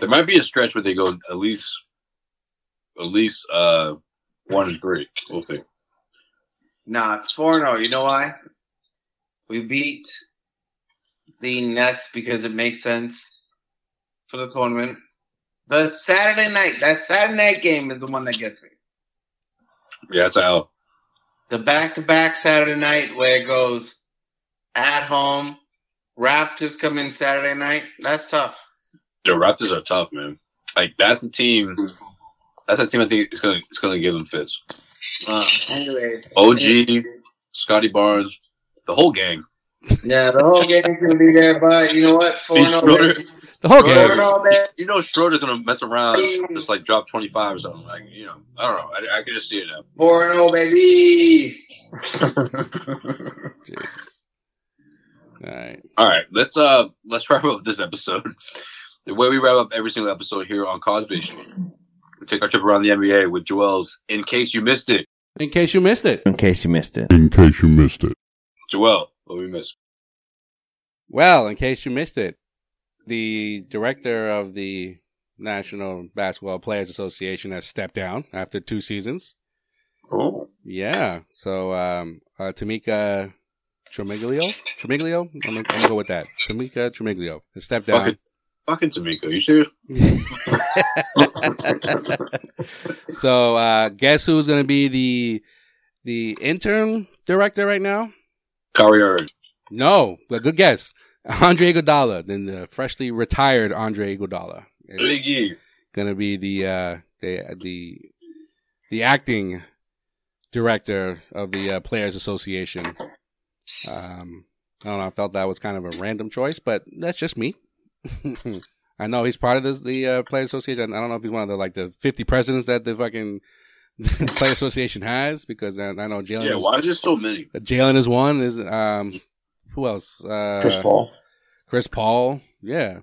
There might be a stretch where they go at least, at least uh one and three. We'll see. Nah, it's 4 0. You know why? We beat the Nets because it makes sense for the tournament. The Saturday night, that Saturday night game is the one that gets me. Yeah, that's how. The back to back Saturday night where it goes at home, Raptors come in Saturday night. That's tough. The Raptors are tough, man. Like that's the team. That's the team I think is gonna gonna give them fits. Uh, anyways, OG, Scottie Barnes, the whole gang. Yeah, the whole game's gonna be there, but you know what? Four Hey, and Schroeder- baby. The whole Schroeder- game. Four and baby. You know Schroeder's gonna mess around, just like drop twenty five or something. Like you know, I don't know. I, I can just see it now. Four and oh, baby. Jesus. All right. All right, let's uh let's wrap up this episode. The way we wrap up every single episode here on Causeway Street. We take our trip around the NBA with Joel's In Case You Missed It. In case you missed it. In case you missed it. In case you missed it. Joel, what we missed? Well, in case you missed it, the director of the National Basketball Players Association has stepped down after two seasons. Oh, Yeah. So, um, uh, Tamika Tremaglio? Tremaglio? I'm gonna, I'm gonna go with that. Tamika Tremaglio has stepped down. Fucking, fucking Tamika, you serious? so, uh, guess who's gonna be the, the intern director right now? Kyrie Irving. No, but good guess. Andre Iguodala, then the freshly retired Andre Iguodala gonna be the uh, the the the acting director of the uh, Players Association. Um, I don't know. I felt that was kind of a random choice, but that's just me. I know he's part of this, the uh, Players Association. I don't know if he's one of the like the fifty presidents that the fucking Players Association has because I, I know Jaylen. Yeah, is- why is there so many? Jaylen is one. Is um, who else? Uh, Chris Paul. Chris Paul. Yeah.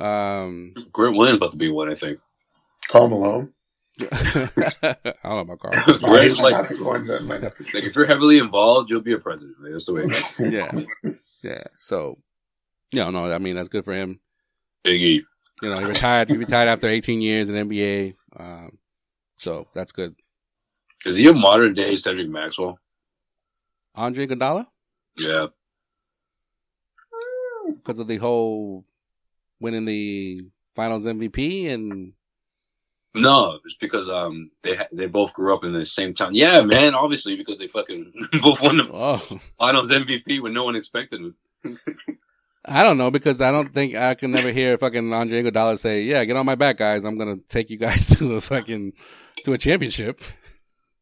Um, Grant Williams about to be one, I think. Karl Malone. I don't know about Carl. Might- Grant's might like, not be one that might not be like if you're heavily involved, you'll be a president. Like, that's the way. yeah. Yeah. So, yeah, no, I mean, that's good for him. Big E. You know, he retired, he retired after 18 years in NBA. Um, so that's good. Is he a modern day Cedric Maxwell? Andre Iguodala? Yeah. Because of the whole winning the finals MVP and No, it's because um they ha- they both grew up in the same town. Yeah, man. Obviously, because they fucking both won the oh, Finals MVP when no one expected it. I don't know because I don't think I can never hear fucking Andre Iguodala say, "Yeah, get on my back, guys. I'm gonna take you guys to a fucking to a championship."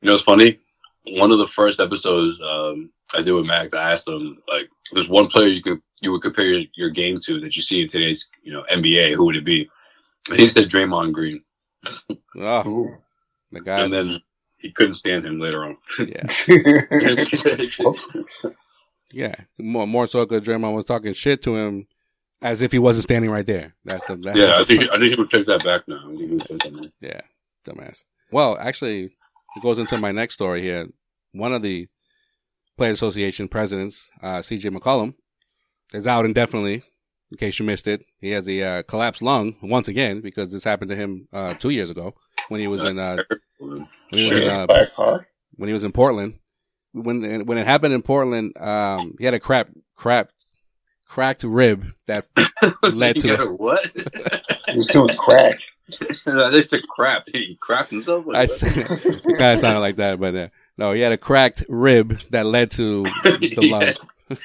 You know, it's funny. One of the first episodes um, I did with Max, I asked him like, "There's one player you could you would compare your, your game to that you see in today's you know NBA. Who would it be?" And he said Draymond Green, Oh, the guy. and then he couldn't stand him later on. yeah, yeah. More more so because Draymond was talking shit to him as if he wasn't standing right there. That's the that's yeah, the- I think I think he would take that back now. I think he would take that back. Yeah, dumbass. Well, actually, it goes into my next story here. One of the Players Association presidents, uh, C.J. McCollum, is out indefinitely. In case you missed it, he has a uh, collapsed lung once again because this happened to him uh, two years ago when he was in uh, when he was in uh, By a car. when he was in Portland. When when it happened in Portland, um, he had a crap crap cracked rib that led to Yeah, what? He was doing crack. they said crap. He crapped himself. Like I what? said, it kind of sounded like that, but uh, no, he had a cracked rib that led to the lung.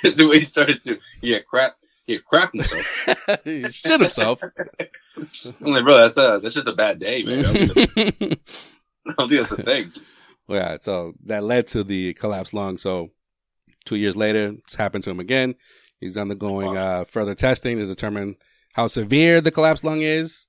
Yeah. the way he started to, he had crap. He had crapped himself. he shit himself. I'm like, bro, that's a, that's just a bad day, man. I don't think that's, I don't think that's a thing. Well, yeah, so that led to the collapsed lung. So two years later, it's happened to him again. He's undergoing uh, further testing to determine how severe the collapsed lung is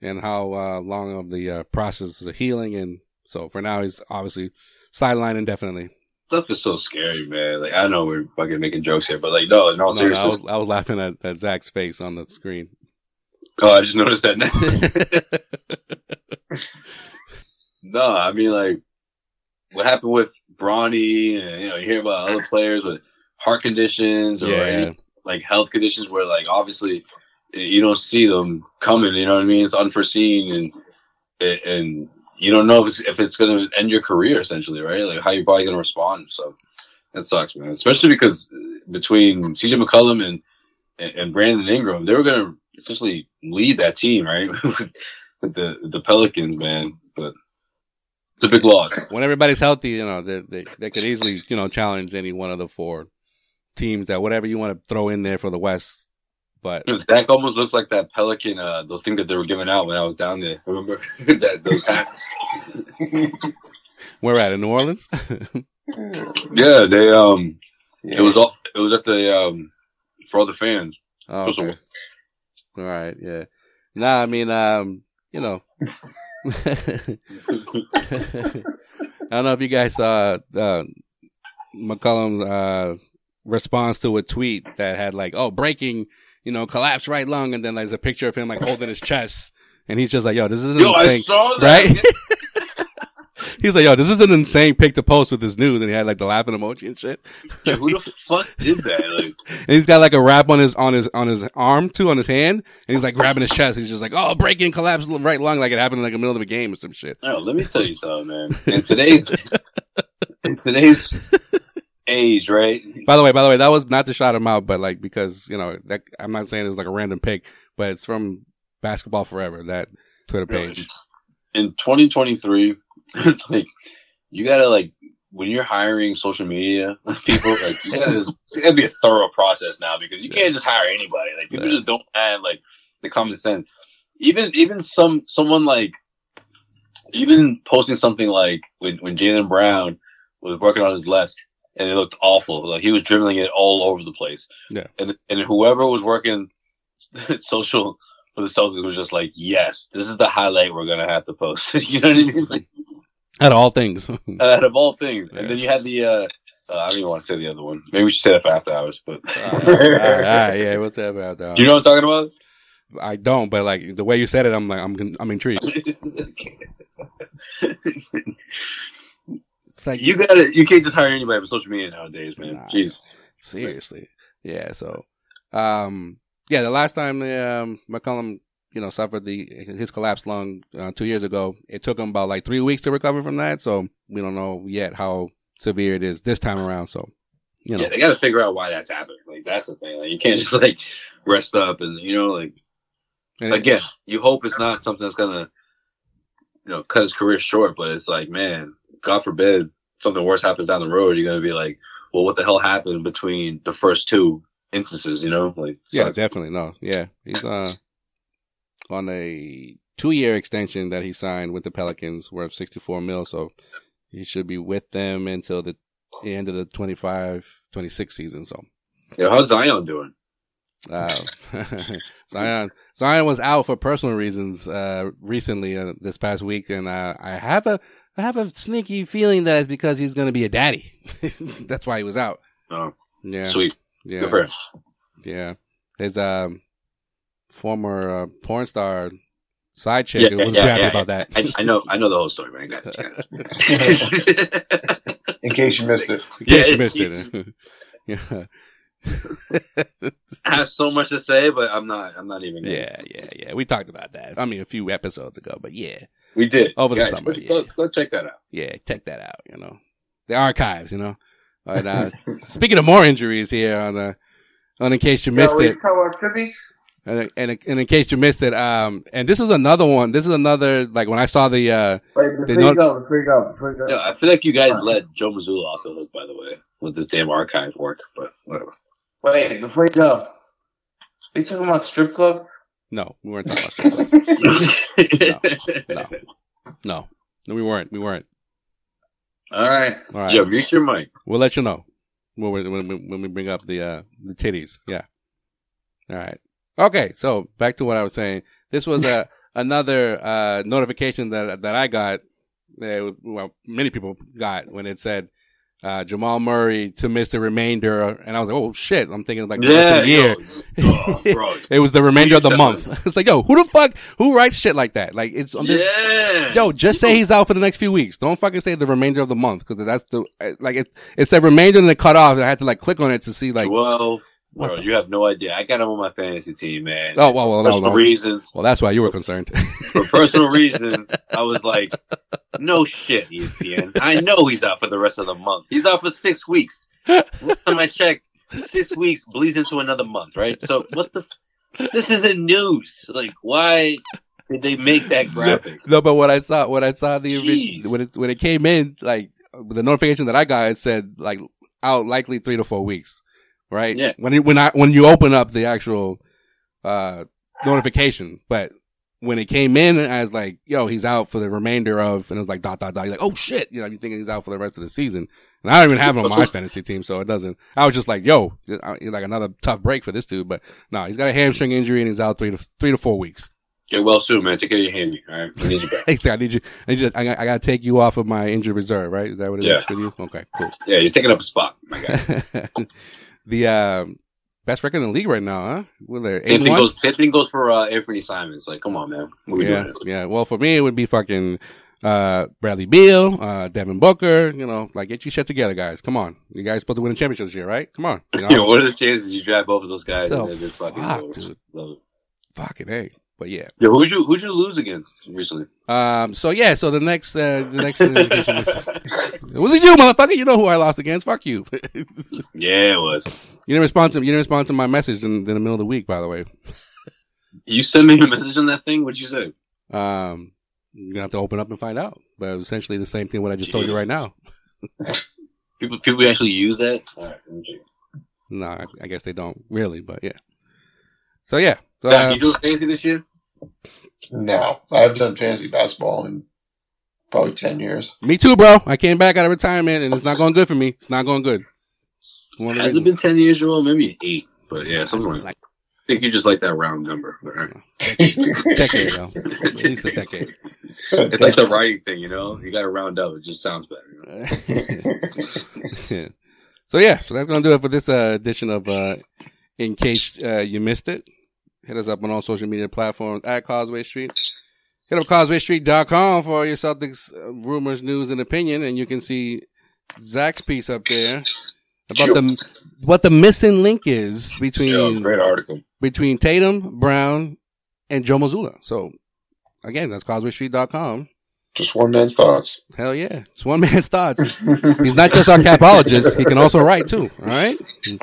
and how uh, long of the uh, process of healing. And so for now, he's obviously sidelined indefinitely. Stuff is so scary, man. Like I know we're fucking making jokes here, but like no, in all No, no, I was I was laughing at, at Zach's face on the screen. oh, I just noticed that now. no, I mean like what happened with Bronny, and you know, you hear about other players with heart conditions or Yeah. any, like health conditions where like obviously you don't see them coming. You know what I mean? It's unforeseen, and and you don't know if it's, if it's going to end your career essentially, right? Like how your body going to respond. So that sucks, man. Especially because uh, between CJ McCollum and and, and Brandon Ingram, they were going to essentially lead that team, right? with the the Pelicans, man. But it's a big loss. When everybody's healthy, you know, they, they, they could easily, you know, challenge any one of the four teams that whatever you want to throw in there for the West. But Zach almost looks like that Pelican, uh, those things that they were giving out when I was down there. Remember that those hats? where at in New Orleans? yeah, they um, it was all it was at the um for all the fans. Oh, It was a- okay. All right, yeah. Nah, I mean, um, you know, I don't know if you guys saw uh, McCollum uh, response to a tweet that had like, "Oh, breaking, you know, collapsed right lung," and then there's a picture of him like holding his chest, and he's just like, "Yo, this isn't Yo, I insane, right?" he's like, "Yo, this is an insane pic to post with this news," and he had like the laughing emoji and shit. Yeah, who the fuck did that? Like, And he's got like a wrap on his on his on his arm too, on his hand, and he's like grabbing his chest. He's just like, "Oh, breaking collapse right lung," like it happened in like the middle of a game or some shit. no, let me tell you something, man. In today's in today's age, right? By the way, by the way, that was not to shout him out, but like because you know that I'm not saying it was like a random pick, but it's from Basketball Forever that Twitter page. in 2023, like you gotta like when you're hiring social media people, like you gotta, it's gotta be a thorough process now because you can't just hire anybody. Like people Yeah. just don't have like the common sense. Even even some someone like even posting something like when when Jaylen Brown was working on his left and it looked awful. Like he was dribbling it all over the place. Yeah. And and whoever was working social for the Celtics was just like, yes, this is the highlight we're gonna have to post. you know what I mean? Like, Out of all things, out of all things. And then you had the, uh, uh, I don't even want to say the other one. Maybe we should say that for after hours, but. all right, all right, yeah, what's that about? Though? Do you know what I'm talking about? I don't, but like the way you said it, I'm like I'm I'm intrigued. It's like you gotta, you can't just hire anybody for social media nowadays, man. Nah. Jeez. Seriously. Yeah. So, um, yeah, the last time um, McCollum, you know, suffered the his collapsed lung uh, two years ago, it took him about like three weeks to recover from that. So we don't know yet how severe it is this time around. So, you know, Yeah, they gotta figure out why that's happening. Like, that's the thing. Like, you can't just, like, rest up and, you know, like, and it- again, you hope it's not something that's gonna, you know, cut his career short, but it's like, man, God forbid something worse happens down the road. You're gonna be like, well, what the hell happened between the first two instances, you know? Like, yeah, sucks. definitely no, yeah, he's uh on a two year extension that he signed with the Pelicans worth sixty four mil. So he should be with them until the end of the 25-26 season. So. Know, how's Zion doing? Uh, Zion Zion was out for personal reasons uh, recently uh, this past week, and uh, I have a I have a sneaky feeling that it's because he's going to be a daddy. That's why he was out. Oh, Yeah, sweet. yeah, Good for him. yeah. His um, former uh, porn star side chick wasn't too happy about that. I, I know, I know the whole story, man. Got it. In case you missed it. In case Yeah, you missed it. yeah. I have so much to say, but I'm not. I'm not even. yeah, yeah, yeah. We talked about that. I mean, a few episodes ago, but yeah, we did Over the Guys, summer, Go, yeah. go check that out. yeah, check that out. You know, the archives. You know. But, uh, speaking of more injuries here on uh, on in case you missed it, and, and, and in case you missed it, um, and this was another one. This is another like when I saw the uh, Wait, They before you don't- go, before you go, before you go. Yeah, I feel like you guys let Joe Mazzulla off the hook, by the way, with this damn archive work. But whatever. Wait, before you go. Are you talking about strip club? No, we weren't talking about strip clubs. no, no, no, we weren't. We weren't. All right. All right. Yo, mute your mic. We'll let you know when we, when we, when we bring up the uh, the titties. Yeah. All right. Okay. So back to what I was saying. This was a another uh, notification that that I got. Uh, well, many people got when it said uh, Jamal Murray to miss the remainder, and I was like, "Oh shit!" I'm thinking like the of the year. yo, oh, it was the remainder of the month. it's like, yo, who the fuck who writes shit like that? Like it's on this. yeah. Yo, just say he's out for the next few weeks. Don't fucking say the remainder of the month because that's the like it. It said remainder and it cut off. I had to like click on it to see like. well, What bro, you have no idea. I got him on my fantasy team, man. Oh well, well, no, personal no. reasons. Well, that's why you were concerned. For personal reasons, I was like, no shit, ESPN. I know he's out for the rest of the month. He's out for six weeks. Last time I checked, six weeks bleeds into another month, right? So what the? This isn't news. Like, why did they make that graphic? No, but when I saw when I saw the Jeez. when it when it came in, like the notification that I got, it said like out likely three to four weeks, right? Yeah. When it, when I when you open up the actual uh notification, but when it came in, I was like, "Yo, he's out for the remainder of," and it was like dot dot dot. You're like, "Oh shit!" You know, you thinking he's out for the rest of the season, and I don't even have him on my fantasy team, so it doesn't. I was just like, "Yo, like another tough break for this dude," but no, he's got a hamstring injury and he's out three to three to four weeks. Get well soon, man. Take care of your handy. All right, we need you back. I need you. I need you. I, got- I got to take you off of my injured reserve, right? Is that what it is Yeah. with you? Okay, cool. Yeah, you're taking up a spot, my guy. the um, best record in the league right now, huh? Well, they're Same thing goes. Same thing goes for uh, Anthony Simons. Like, come on, man. What yeah, yeah. Well, for me, it would be fucking uh, Bradley Beal, uh, Devin Booker. You know, like get your shit together, guys. Come on, you guys supposed to win a championship this year, right? Come on. You know? Yo, what are the chances you drive both of those guys So and then just fucking dude. Fucking hey. But yeah. Yo, who'd you who'd you lose against recently? Um. So yeah. So the next, uh, the next was, it wasn't you, motherfucker. You know who I lost against. Fuck you. Yeah, it was. You didn't respond to you didn't respond to my message in, in the middle of the week, by the way. You sent me a message on that thing. What'd you say? Um, you're gonna have to open up and find out. But it was essentially the same thing what I just told you right now. People people actually use that. Right, let me check. No, I, I guess they don't really, but yeah. So yeah, so, uh, you doing fancy this year? No, I haven't done fantasy basketball in probably ten years. me too, bro. I came back out of retirement and it's not going good for me. It's not going good. One of the Has it been ten years, Joel? Maybe eight. But yeah, something like. I think you just like that round number. All right. decade, though. At least a decade. It's like the writing thing, you know. You got to round up. It just sounds better. You know? So yeah, so that's gonna do it for this uh, edition of uh, In Case uh, You Missed It. Hit us up on all social media platforms at Causeway Street. Hit up causewaystreet.com for your Celtics uh, rumors, news, and opinion, and you can see Zach's piece up there about the what the missing link is between Yeah, great article. between Tatum, Brown, and Joe Mazzulla. So again, that's causewaystreet.com. Just one man's thoughts. Hell yeah. It's one man's thoughts. He's not just our capologist. He can also write too. All right.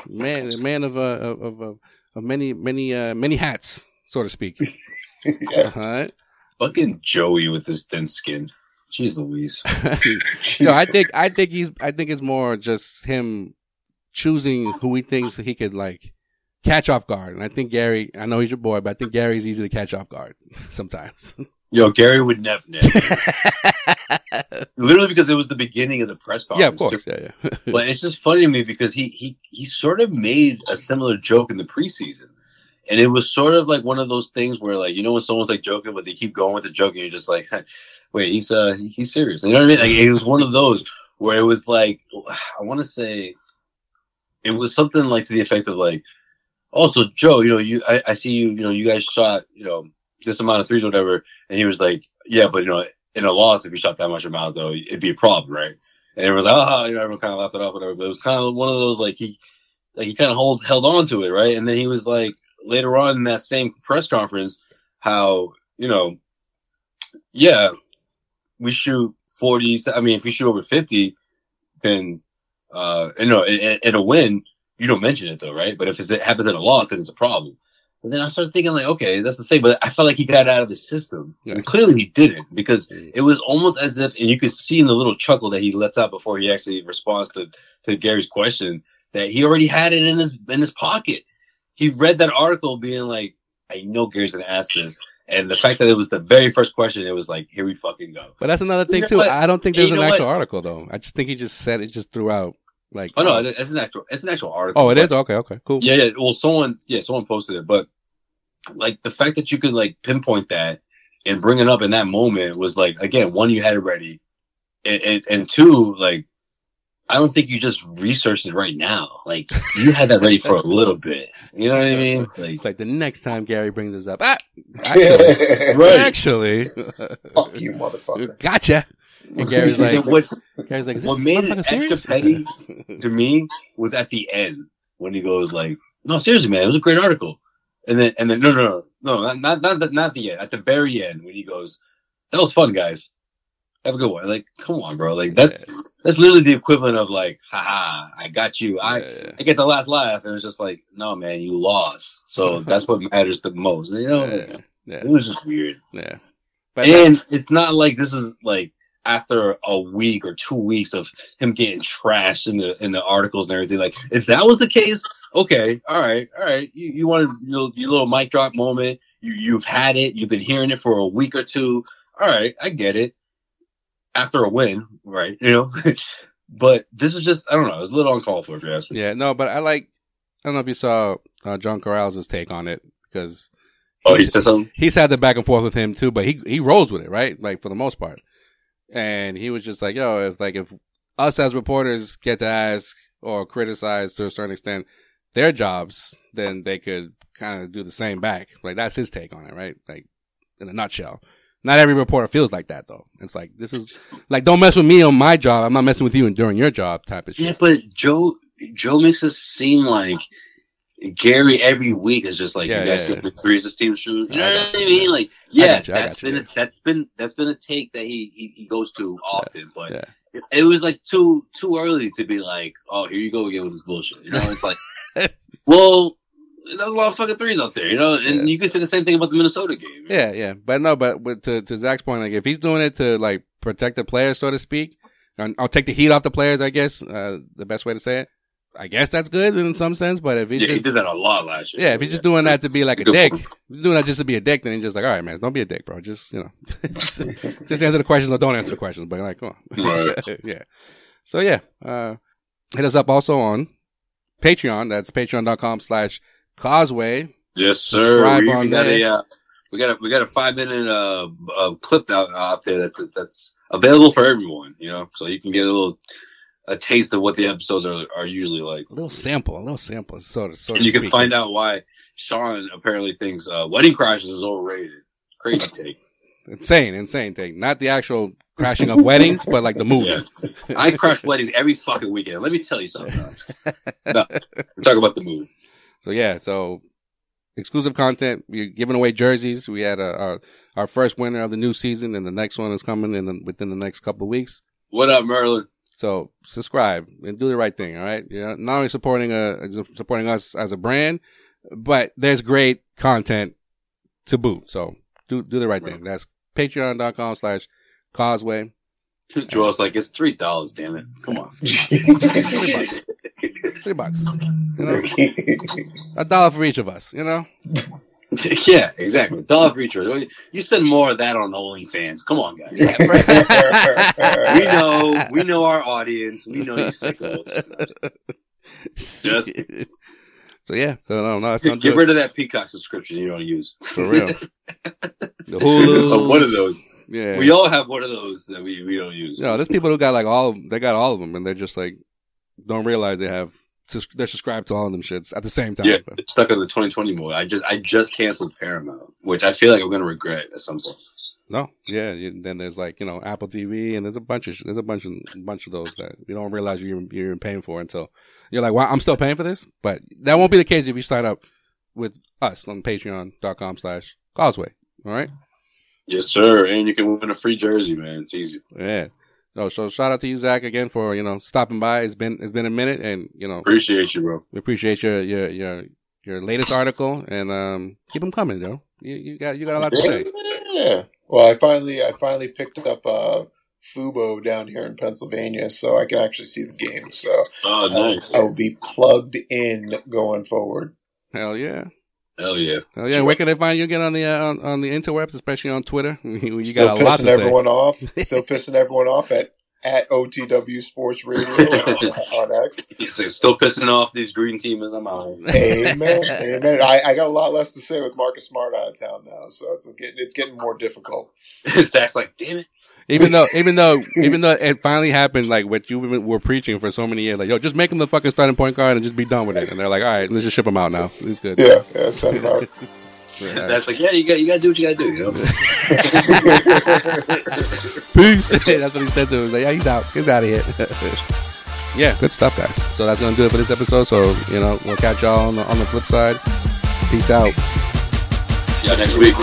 Man, a man of, uh, of of many, many, uh, many hats, so to speak. yeah. All right. Fucking Joey with his thin skin. Jeez Louise. Yo, I think, I think he's, I think it's more just him choosing who he thinks he could like catch off guard. And I think Gary, I know he's your boy, but I think Gary's easy to catch off guard sometimes. Yo, Gary would never. Literally because it was the beginning of the press conference. yeah, of course. too. Yeah, yeah. but it's just funny to me because he he he sort of made a similar joke in the preseason, and it was sort of like one of those things where like you know when someone's like joking, but they keep going with the joke, and you're just like, wait, he's uh he's serious. You know what I mean? Like it was one of those where it was like I want to say it was something like to the effect of like, also Joe, you know, you I, I see you, you know, you guys shot you know this amount of threes or whatever, and he was like, yeah, but you know, in a loss, if you shot that much amount though, it'd be a problem, right? And everyone was like, oh, you know, everyone kind of laughed it off, whatever. But it was kind of one of those like he, like he kind of hold held on to it, right? And then he was like later on in that same press conference, how you know, yeah, we shoot forty. I mean, if we shoot over fifty, then uh, you know, in, in a win, you don't mention it though, right? But if it happens in a loss, then it's a problem. And then I started thinking like, okay, that's the thing. But I felt like he got out of his system. And clearly he didn't because mm-hmm. it was almost as if, and you could see in the little chuckle that he lets out before he actually responds to, to Gary's question that he already had it in his, in his pocket. He read that article being like, I know Gary's going to ask this. And the fact that it was the very first question, it was like, here we fucking go. But that's another thing You know too. what? I don't think You there's an actual what? article though. I just think he just said it just threw out like. Oh no, it's an actual, it's an actual article. Oh, it is. Okay, okay, cool. Yeah, yeah. Well, someone, yeah, someone posted it, but like the fact that you could like pinpoint that and bring it up in that moment was like, again, one, you had it ready, and, and, and two, like, I don't think you just researched it right now. Like, you had that ready for a little bit. You know what I mean? Like, It's like the next time Gary brings this up, ah, actually, Right. actually, Fuck you, motherfucker. gotcha. And Gary's like, what, Gary's like, what made it extra serious? petty to me was at the end when he goes like, "No, seriously, man, it was a great article." And then, and then, no, no, no, no, not not not, the- not the end. At the very end, when he goes, "That was fun, guys." Have a good one. Like, come on, bro. Like that's that's literally the equivalent of like, haha, I got you. I I get the last laugh, and it's just like, no, man, you lost. So that's what matters the most. You know, yeah. it was just weird. Yeah, and it's not like this is like after a week or two weeks of him getting trashed in the in the articles and everything. Like, if that was the case, okay, all right, all right. You you wanted your, your little mic drop moment. You you've had it. You've been hearing it for a week or two. All right, I get it. After a win, right? You know. but this is just I don't know. It's a little uncalled for, if you ask me. Yeah, no, but I like. I don't know if you saw uh, John Karalis' take on it because. Oh, he said something. He's had the back and forth with him too, but he he rolls with it, right? Like for the most part. And he was just like, "Yo, if like if us as reporters get to ask or criticize to a certain extent their jobs, then they could kind of do the same back." Like that's his take on it, right? Like in a nutshell. Not every reporter feels like that though. It's like this is like don't mess with me on my job. I'm not messing with you and during your job type of shit. Yeah, but Joe Joe makes it seem like Gary every week is just like Yeah, you guys yeah, see yeah. the threes this team shoot. You know what I mean? Like, yeah, you, that's you, been a, that's been that's been a take that he he, he goes to often, but Yeah. it, it was like too too early to be like, oh, here you go again with this bullshit. You know, it's like, well, there's a lot of fucking threes out there, you know, and you can say the same thing about the Minnesota game. Yeah, yeah, but no, but with, to to Zach's point, like if he's doing it to like protect the players, so to speak, and I'll take the heat off the players. I guess uh, the best way to say it. I guess that's good in some sense, but if he's Yeah, just, he did that a lot last year. yeah, if he's just doing that to be like a dick, point. if he's doing that just to be a dick, then he's just like, all right, man, don't be a dick, bro. Just you know, just answer the questions or don't answer the questions. But like, come on, Right. yeah. So yeah, uh, hit us up also on Patreon. That's patreon.com slash causeway. Yes, sir. Subscribe we, on we got a uh, we got a we got a five minute uh, uh clip out out there that's that's available for everyone. You know, so you can get a little a taste of what the episodes are are usually like. A little sample, a little sample, so so and you can find out why Sean apparently thinks uh, Wedding Crashers is overrated. Crazy take. Insane, insane take. Not the actual crashing of weddings, but like the movie. Yeah. I crash weddings every fucking weekend. Let me tell you something. no, we're talking about the movie. So yeah, so exclusive content. We're giving away jerseys. We had a, our our first winner of the new season, and the next one is coming in the, within the next couple of weeks. What up, Merlin? So subscribe and do the right thing. All right, yeah. Not only supporting uh supporting us as a brand, but there's great content to boot. So do do the right thing. That's patreon.com slash causeway. Joel's like, it's three dollars, damn it. Come on. Three bucks. Three bucks. You know? A dollar for each of us, you know? yeah, exactly. Dollar each. You spend more of that on OnlyFans. Come on, guys. we know, we know our audience. We know you sickos. Just So yeah, so no, no, it's gonna get rid of that Peacock subscription you don't use. For real. The Hulu. Oh, one of those. Yeah. We all have one of those that we, we don't use. Know, there's people who got like all of, they got all of them and they're just like don't realize they have they're subscribed to all of them shits at the same time. Yeah, it's stuck on the 2020 mode. I just I just canceled Paramount, which I feel like I'm gonna regret at some point. No, yeah. You, then there's like you know Apple TV, and there's a bunch of there's a bunch of bunch of those that you don't realize you're you're paying for until you're like, wow, I'm still paying for this. But that won't be the case if you sign up with us on Patreon.com/slash Causeway. All right. Yes, sir. And you can win a free jersey, man. It's easy. Yeah. No, so shout out to you, Zach, again for you know stopping by. It's been it's been a minute, and you know Appreciate you, bro. we appreciate your your your your latest article, and um keep them coming, though. You, you got you got a lot to say. Yeah. Well, I finally I finally picked up uh, Fubo down here in Pennsylvania, so I can actually see the game. So Oh, nice. I will be plugged in going forward. Hell yeah. Hell yeah. Hell yeah. Where can they find you again on the uh, on, on the interwebs, especially on Twitter? you Still got a lot to pissing say. everyone off. Still pissing everyone off at at OTW Sports Radio on X. So still pissing off these green teamers. I'm out. Amen. Amen. I, I got a lot less to say with Marcus Smart out of town now, so it's getting it's getting more difficult. Zach's like, damn it. Even though, even though, even though it finally happened, like what you were preaching for so many years, like yo, just make him the fucking starting point guard and just be done with it. And they're like, all right, let's just ship him out now. He's good. Yeah, yeah, send him out. Zach's like, yeah, you got you got to do what you got to do. You know. Peace. that's what he said to him. He's like, yeah, he's out. He's out of here. yeah, good stuff, guys. So that's gonna do it for this episode. So you know, we'll catch y'all on the on the flip side. Peace out. See y'all next week.